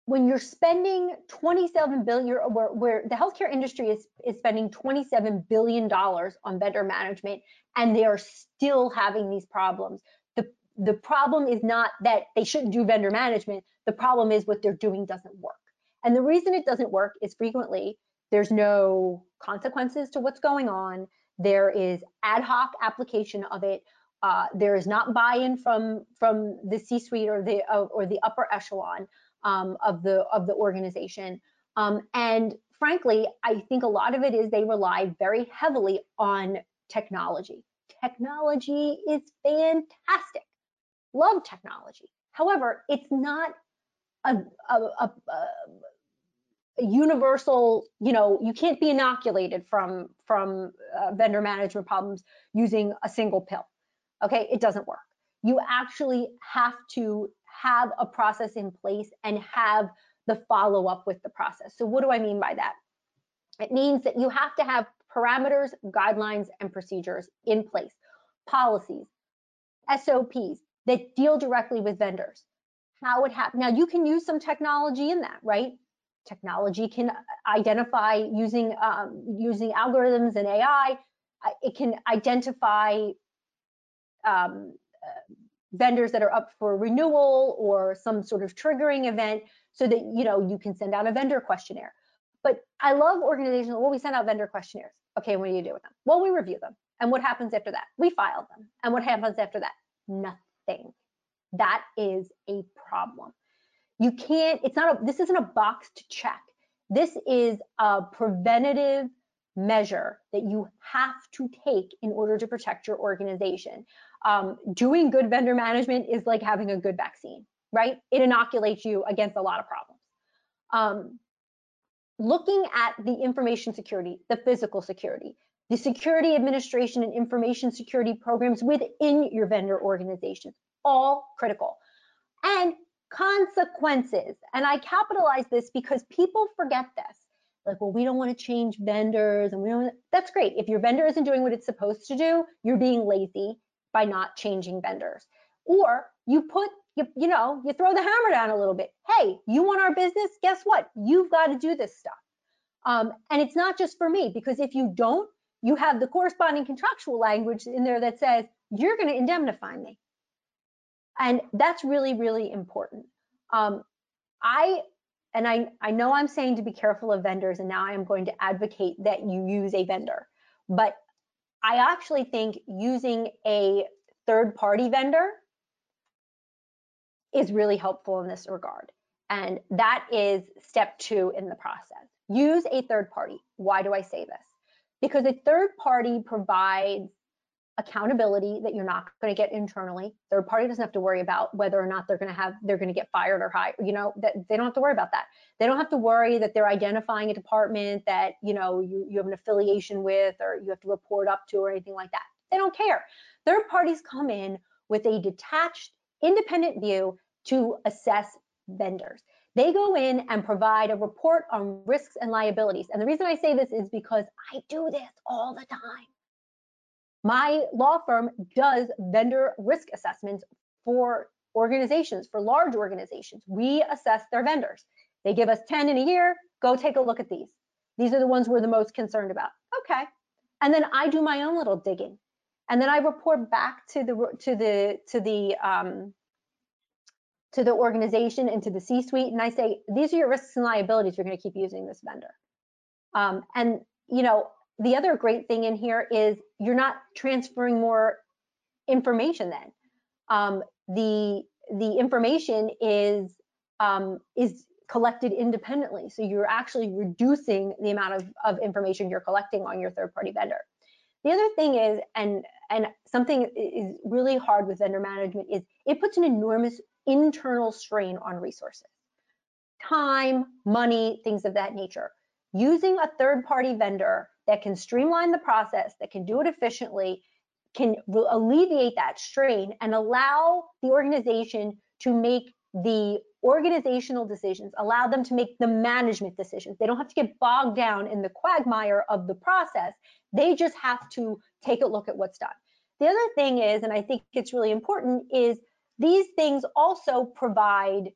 Speaker 2: when you're spending 27 billion, where, where the healthcare industry is, is spending 27 billion dollars on vendor management, and they are still having these problems. The the problem is not that they shouldn't do vendor management. The problem is what they're doing doesn't work. And the reason it doesn't work is frequently there's no consequences to what's going on. There is ad hoc application of it. Uh, there is not buy-in from from the C-suite or the uh, or the upper echelon um, of the of the organization. Um, and frankly, I think a lot of it is they rely very heavily on technology. Technology is fantastic. Love technology. However, it's not a, a, a, a universal, you know, you can't be inoculated from from uh, vendor management problems using a single pill. Okay, it doesn't work. You actually have to have a process in place and have the follow up with the process. So what do I mean by that? It means that you have to have parameters, guidelines, and procedures in place, policies, SOPs that deal directly with vendors. How it happens. Now you can use some technology in that, right? Technology can identify using um, using algorithms and AI. Uh, it can identify um, vendors that are up for renewal or some sort of triggering event so that you know you can send out a vendor questionnaire. But i love organizations well we send out vendor questionnaires. Okay what do you do with them? Well we review them. And what happens after that? We file them. And what happens after that? Nothing. That is a problem. You can't it's not a this isn't a box to check. This is a preventative measure that you have to take in order to protect your organization um, doing good vendor management is like having a good vaccine, right? It inoculates you against a lot of problems. Um, looking at the information security, the physical security, the security administration and information security programs within your vendor organizations, all critical. And consequences. And I capitalize this because people forget this. Like, well, we don't want to change vendors and we don't, that's great. If your vendor isn't doing what it's supposed to do, you're being lazy by not changing vendors. Or you put, you, you know, you throw the hammer down a little bit. Hey, you want our business? Guess what? You've got to do this stuff. Um, and it's not just for me, because if you don't, you have the corresponding contractual language in there that says, you're going to indemnify me. And that's really, really important. Um, I and I, I know I'm saying to be careful of vendors, and now I am going to advocate that you use a vendor. But I actually think using a third party vendor is really helpful in this regard. And that is step two in the process. Use a third party. Why do I say this? Because a third party provides accountability that you're not going to get internally. Third party doesn't have to worry about whether or not they're going to have they're going to get fired or hired. You know that they don't have to worry about that. They don't have to worry that they're identifying a department that you know you you have an affiliation with or you have to report up to or anything like that. They don't care. Third parties come in with a detached, independent view to assess vendors. They go in and provide a report on risks and liabilities. And the reason I say this is because I do this all the time. My law firm does vendor risk assessments for organizations, for large organizations. We assess their vendors. They give us 10 in a year, go take a look at these. These are the ones we're the most concerned about. Okay. And then I do my own little digging. And then I report back to the to the to the um, to the organization and to the C-suite, and I say these are your risks and liabilities. You're going to keep using this vendor. Um, and you know, the other great thing in here is you're not transferring more information then. Um, the the information is um, is collected independently. So you're actually reducing the amount of, of information you're collecting on your third party vendor. The other thing is, and and something is really hard with vendor management is it puts an enormous internal strain on resources, time, money, things of that nature. Using a third party vendor that can streamline the process, that can do it efficiently, can alleviate that strain and allow the organization to make the organizational decisions, allow them to make the management decisions. They don't have to get bogged down in the quagmire of the process. They just have to take a look at what's done. The other thing is, and I think it's really important, is these things also provide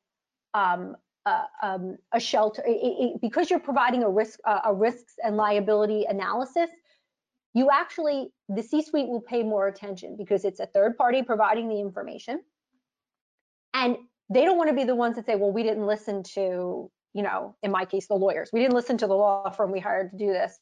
Speaker 2: um, uh, um, a shelter it, it, because you're providing a risk uh, a risks and liability analysis. You actually the C-suite will pay more attention because it's a third party providing the information, and they don't want to be the ones that say, "Well, we didn't listen to." You know, in my case, the lawyers. We didn't listen to the law firm we hired to do this.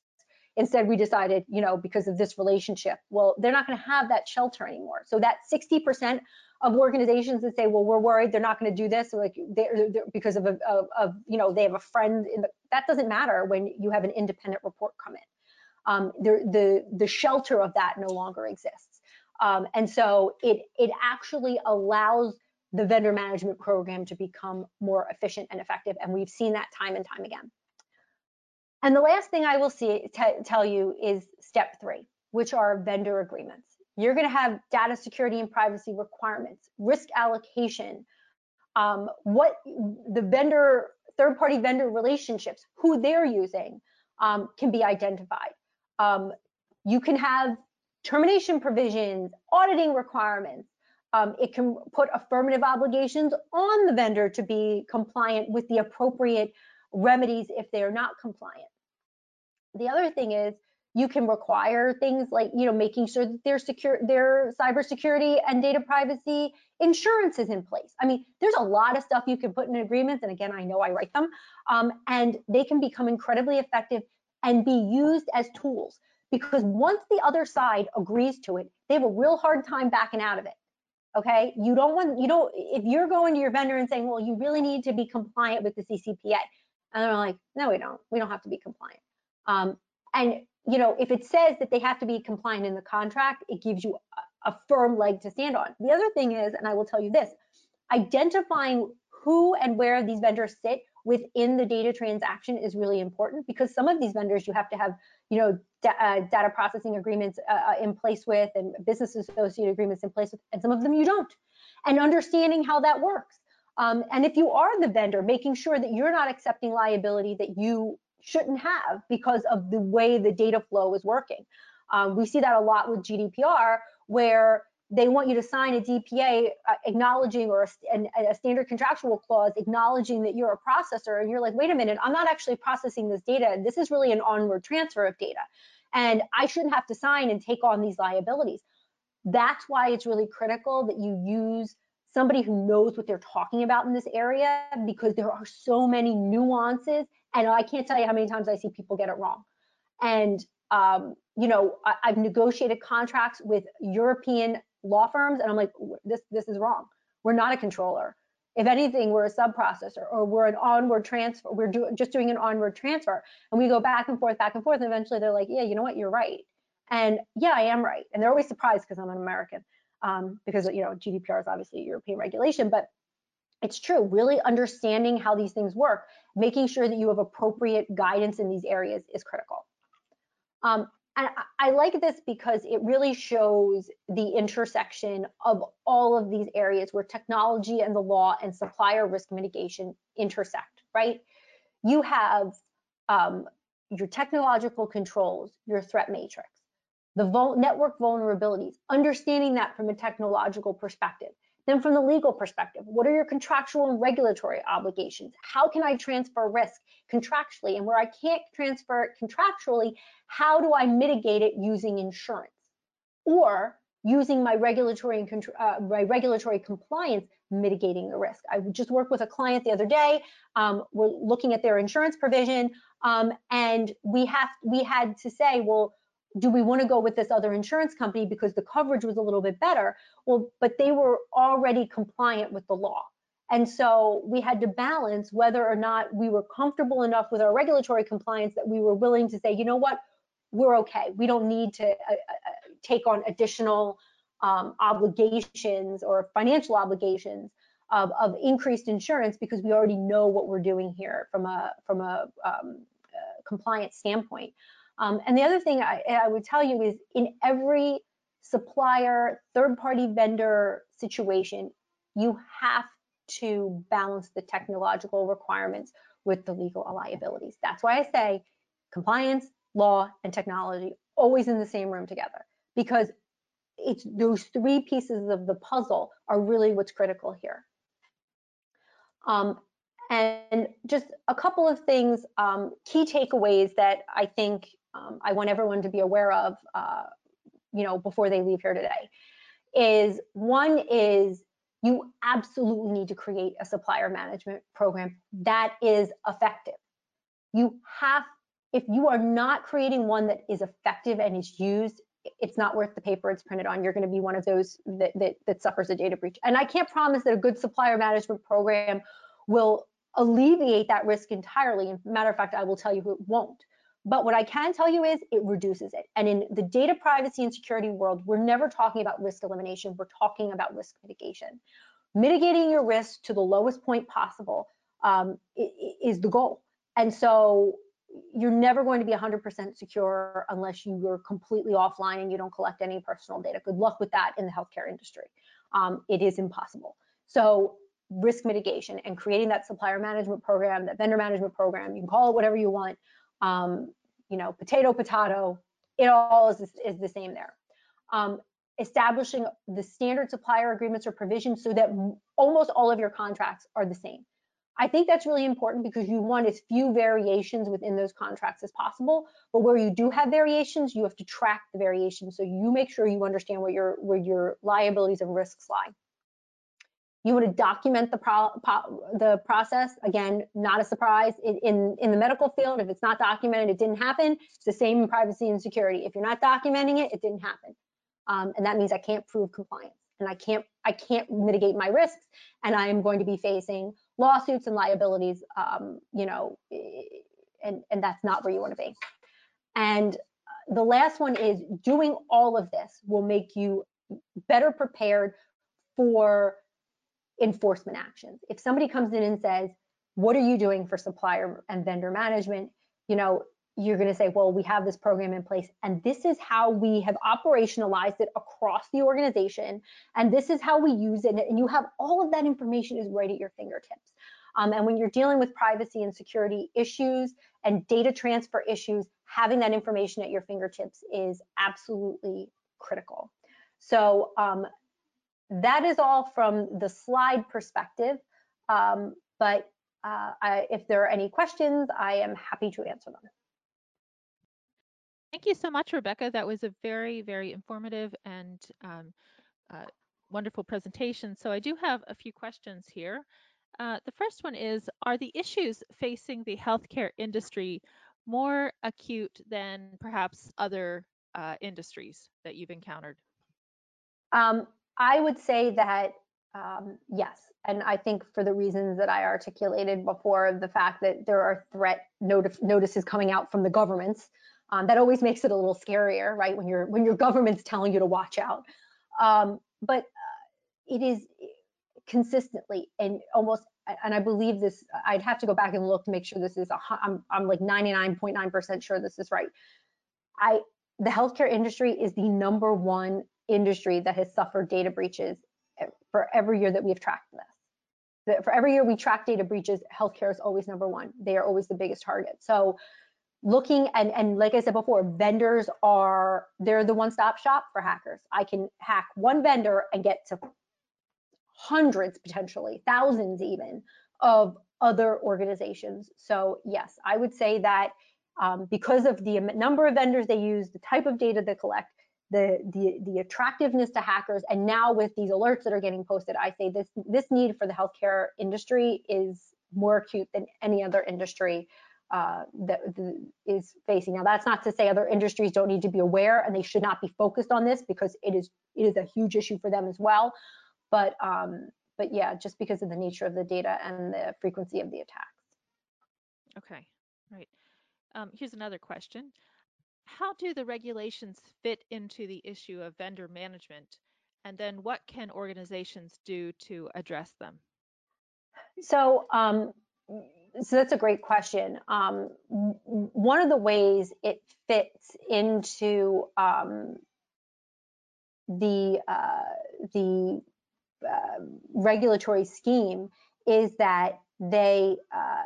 Speaker 2: Instead, we decided, you know, because of this relationship, well, they're not going to have that shelter anymore. So that 60% of organizations that say, well, we're worried they're not going to do this, like they're, they're because of, a, of, of, you know, they have a friend in the, that doesn't matter when you have an independent report come in. Um, the, the, the shelter of that no longer exists. Um, and so it, it actually allows the vendor management program to become more efficient and effective. And we've seen that time and time again. And the last thing I will see, tell you is step three, which are vendor agreements. You're going to have data security and privacy requirements, risk allocation, um, what the vendor, third party vendor relationships, who they're using um, can be identified. Um, you can have termination provisions, auditing requirements. Um, it can put affirmative obligations on the vendor to be compliant with the appropriate remedies if they are not compliant. The other thing is you can require things like you know making sure that their secure their cybersecurity and data privacy insurance is in place. I mean there's a lot of stuff you can put in agreements and again i know i write them um, and they can become incredibly effective and be used as tools because once the other side agrees to it they have a real hard time backing out of it okay? You don't want you don't if you're going to your vendor and saying well you really need to be compliant with the ccpa and they're like no we don't. We don't have to be compliant. Um, and you know, if it says that they have to be compliant in the contract, it gives you a, a firm leg to stand on. The other thing is, and I will tell you this, identifying who and where these vendors sit within the data transaction is really important because some of these vendors you have to have, you know, uh, data processing agreements uh, uh in place with and business associate agreements in place with, and some of them you don't. And understanding how that works. Um, and if you are the vendor, making sure that you're not accepting liability that you shouldn't have because of the way the data flow is working. Um, we see that a lot with GDPR, where they want you to sign a DPA uh, acknowledging or a, a, standard contractual clause acknowledging that you're a processor, and you're like, wait a minute, I'm not actually processing this data. This is really an onward transfer of data, and I shouldn't have to sign and take on these liabilities. That's why it's really critical that you use somebody who knows what they're talking about in this area because there are so many nuances and I can't tell you how many times I see people get it wrong. And um, you know, I, have negotiated contracts with European law firms, and I'm like, this this is wrong. We're not a controller. If anything, we're a sub processor, or we're an onward transfer. We're do, just doing an onward transfer, and we go back and forth, back and forth, and eventually they're like, yeah, you know what, you're right. And yeah, I am right. And they're always surprised because I'm an American, um, because you know GDPR is obviously European regulation, but it's true, really understanding how these things work, making sure that you have appropriate guidance in these areas is critical. Um, and I, like this because it really shows the intersection of all of these areas where technology and the law and supplier risk mitigation intersect, right? You have um, your technological controls, your threat matrix, the network vulnerabilities, understanding that from a technological perspective, then from the legal perspective, what are your contractual and regulatory obligations? How can I transfer risk contractually? And where I can't transfer it contractually, how do I mitigate it using insurance? Or using my regulatory and uh, my regulatory compliance mitigating the risk. I just worked with a client the other day. Um, we're looking at their insurance provision, um, and we have we had to say, well, do we want to go with this other insurance company because the coverage was a little bit better? Well, but they were already compliant with the law. And so we had to balance whether or not we were comfortable enough with our regulatory compliance that we were willing to say, you know what, we're okay. We don't need to uh, uh, uh take on additional um, obligations or financial obligations of, of, increased insurance because we already know what we're doing here from a from a um, uh, compliance standpoint. Um, and the other thing I, I would tell you is in every supplier, third-party vendor situation, you have to balance the technological requirements with the legal liabilities. That's why I say compliance, law, and technology always in the same room together because it's those three pieces of the puzzle are really what's critical here. Um, and just a couple of things, um, key takeaways that I think um, I want everyone to be aware of, uh, you know, before they leave here today, is one is you absolutely need to create a supplier management program that is effective. You have, if you are not creating one that is effective and is used, it's not worth the paper it's printed on. You're going to be one of those that, that, that suffers a data breach. And I can't promise that a good supplier management program will alleviate that risk entirely. Matter of fact, I will tell you it won't. But what I can tell you is it reduces it. And in the data privacy and security world, we're never talking about risk elimination. We're talking about risk mitigation. Mitigating your risk to the lowest point possible um, is the goal. And so you're never going to be 100% secure unless you are completely offline and you don't collect any personal data. Good luck with that in the healthcare industry. Um, it is impossible. So risk mitigation and creating that supplier management program, that vendor management program, you can call it whatever you want, um, you know, potato, potato, it all is, is the same there. Um, establishing the standard supplier agreements or provisions so that almost all of your contracts are the same. I think that's really important because you want as few variations within those contracts as possible. But where you do have variations, you have to track the variations so you make sure you understand where your where your liabilities and risks lie. You want to document the pro, pro, the process. Again, not a surprise in, in in the medical field. If it's not documented, it didn't happen. It's the same in privacy and security. If you're not documenting it, it didn't happen, um, and that means I can't prove compliance and I can't I can't mitigate my risks, and I am going to be facing lawsuits and liabilities. Um, you know, and and that's not where you want to be. And the last one is doing all of this will make you better prepared for enforcement actions. If somebody comes in and says, "What are you doing for supplier and vendor management?" You know, you're going to say, well, we have this program in place, and this is how we have operationalized it across the organization, and this is how we use it. And you have all of that information is right at your fingertips. Um, and when you're dealing with privacy and security issues and data transfer issues, having that information at your fingertips is absolutely critical. So um, that is all from the slide perspective. Um, but uh, I, if there are any questions, I am happy to answer them.
Speaker 1: Thank you so much, Rebecca. That was a very, very informative and um, uh, wonderful presentation. So I do have a few questions here. Uh, the first one is, are the issues facing the healthcare industry more acute than perhaps other uh, industries that you've encountered?
Speaker 2: Um, I would say that um, yes. And I think for the reasons that I articulated before, the fact that there are threat notif notices coming out from the governments um, that always makes it a little scarier, right? When your when your government's telling you to watch out. Um, but uh, it is consistently and almost, and I believe this. I'd have to go back and look to make sure this is. A, I'm I'm like 99.9% sure this is right. I the healthcare industry is the number one industry that has suffered data breaches for every year that we have tracked this. For every year we track data breaches, healthcare is always number one. They are always the biggest target. So looking and and like I said before, vendors are they're the one-stop shop for hackers. I can hack one vendor and get to hundreds, potentially thousands even of other organizations. So yes, I would say that um, because of the number of vendors they use, the type of data they collect, the, the the attractiveness to hackers, and now with these alerts that are getting posted, I say this this need for the healthcare industry is more acute than any other industry uh, that is facing. Now, that's not to say other industries don't need to be aware and they should not be focused on this because it is it is a huge issue for them as well. But um, but yeah, just because of the nature of the data and the frequency of the attacks.
Speaker 1: Okay, right. Um, here's another question. How do the regulations fit into the issue of vendor management? And then what can organizations do to address them?
Speaker 2: So um, so that's a great question. Um, one of the ways it fits into um, the uh, the uh, regulatory scheme is that they uh,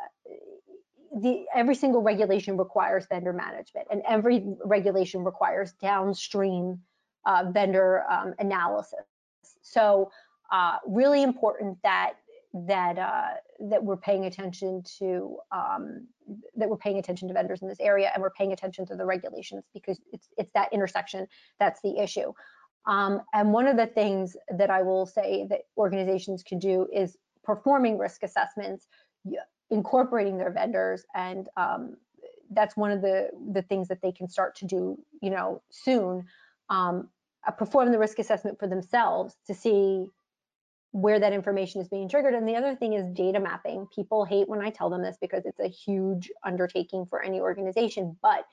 Speaker 2: the every single regulation requires vendor management, and every regulation requires downstream uh, vendor um, analysis. So uh, really important that that uh, that we're paying attention to um, that we're paying attention to vendors in this area and we're paying attention to the regulations because it's it's that intersection that's the issue. Um, and one of the things that I will say that organizations can do is performing risk assessments, incorporating their vendors, and um, that's one of the the things that they can start to do, you know, soon. Um, uh, perform the risk assessment for themselves to see where that information is being triggered. And the other thing is data mapping. People hate when I tell them this because it's a huge undertaking for any organization, but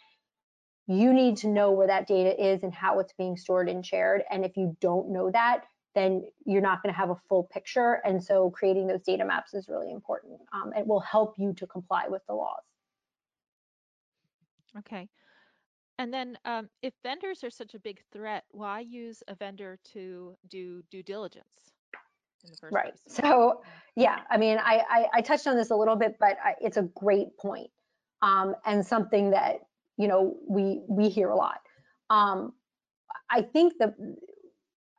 Speaker 2: you need to know where that data is and how it's being stored and shared. And if you don't know that, then you're not going to have a full picture. And so creating those data maps is really important. Um, it will help you to comply with the laws.
Speaker 1: Okay. And then um, if vendors are such a big threat, why use a vendor to do due diligence?
Speaker 2: right. Place? So yeah, I mean, I, I, I, touched on this a little bit, but I, it's a great point, um, and something that you know we we hear a lot. Um, I think the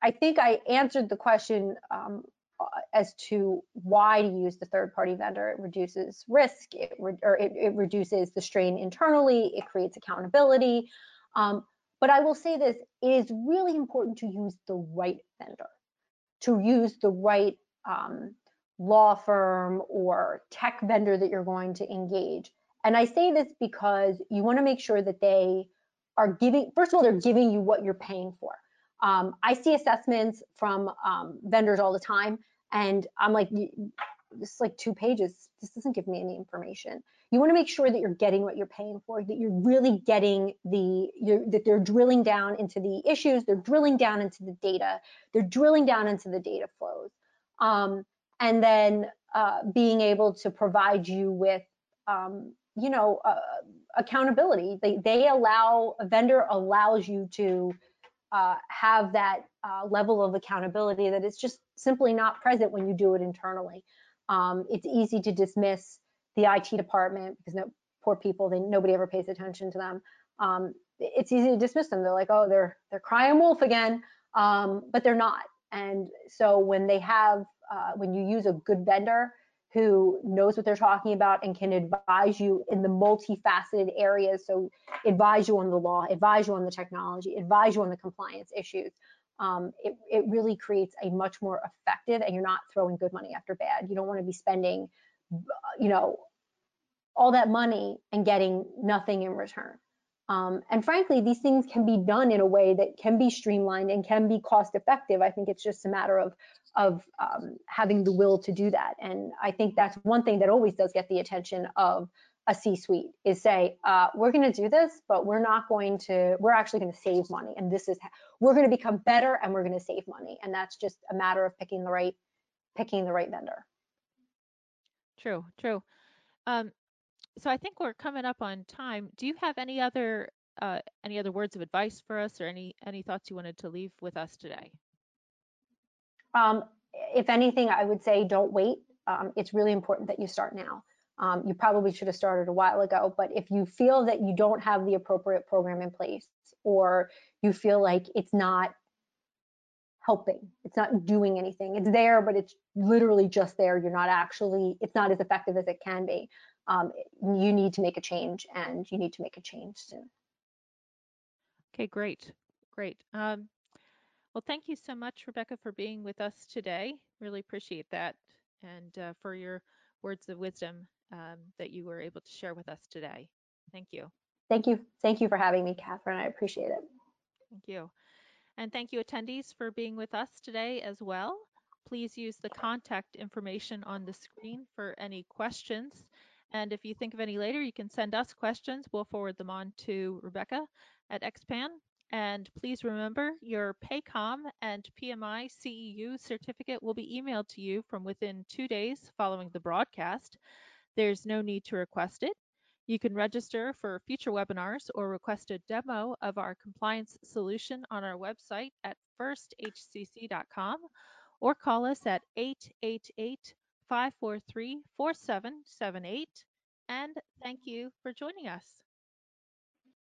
Speaker 2: I think I answered the question um, uh, as to why to use the third party vendor. It reduces risk, it re or it, it, reduces the strain internally, it creates accountability. Um, but I will say this, it is really important to use the right vendor, to use the right um, law firm or tech vendor that you're going to engage. And I say this because you want to make sure that they are giving, first of all, they're giving you what you're paying for. Um, I see assessments from um, vendors all the time, and I'm like, this is like two pages. This doesn't give me any information. You want to make sure that you're getting what you're paying for, that you're really getting the, that they're drilling down into the issues, they're drilling down into the data, they're drilling down into the data flows, um, and then uh, being able to provide you with, um, you know, uh, accountability. They they allow a vendor allows you to uh, have that uh, level of accountability that is just simply not present when you do it internally. Um, it's easy to dismiss the IT department because no, poor people, they, nobody ever pays attention to them. Um, it's easy to dismiss them. They're like, oh, they're they're crying wolf again, um, but they're not. And so when they have, uh, when you use a good vendor, who knows what they're talking about and can advise you in the multifaceted areas. So advise you on the law, advise you on the technology, advise you on the compliance issues. Um, it, it really creates a much more effective and you're not throwing good money after bad. You don't want to be spending, you know, all that money and getting nothing in return. Um, and frankly, these things can be done in a way that can be streamlined and can be cost effective. I think it's just a matter of of um, having the will to do that. And I think that's one thing that always does get the attention of a C-suite is say, uh, we're going to do this, but we're not going to, we're actually going to save money. And this is, we're going to become better and we're going to save money. And that's just a matter of picking the right, picking the right vendor.
Speaker 1: True, true. Um, so I think we're coming up on time. Do you have any other, uh, any other words of advice for us or any, any thoughts you wanted to leave with us today?
Speaker 2: Um, if anything, I would say don't wait. Um, it's really important that you start now. Um, you probably should have started a while ago, but if you feel that you don't have the appropriate program in place or you feel like it's not helping, it's not doing anything, it's there, but it's literally just there, you're not actually, it's not as effective as it can be, um, you need to make a change and you need to make a change soon.
Speaker 1: Okay, great, great. Um, well, thank you so much, Rebecca, for being with us today. Really appreciate that and uh, for your words of wisdom um, that you were able to share with us today. Thank you.
Speaker 2: Thank you. Thank you for having me, Catherine. I appreciate it.
Speaker 1: Thank you. And thank you, attendees, for being with us today as well. Please use the contact information on the screen for any questions. And if you think of any later, you can send us questions. We'll forward them on to Rebecca at XPAN. And please remember your PAHCOM and PMI CEU certificate will be emailed to you from within two days following the broadcast. There's no need to request it. You can register for future webinars or request a demo of our compliance solution on our website at firsthcc.com or call us at 888 543 4778. And thank you for joining us.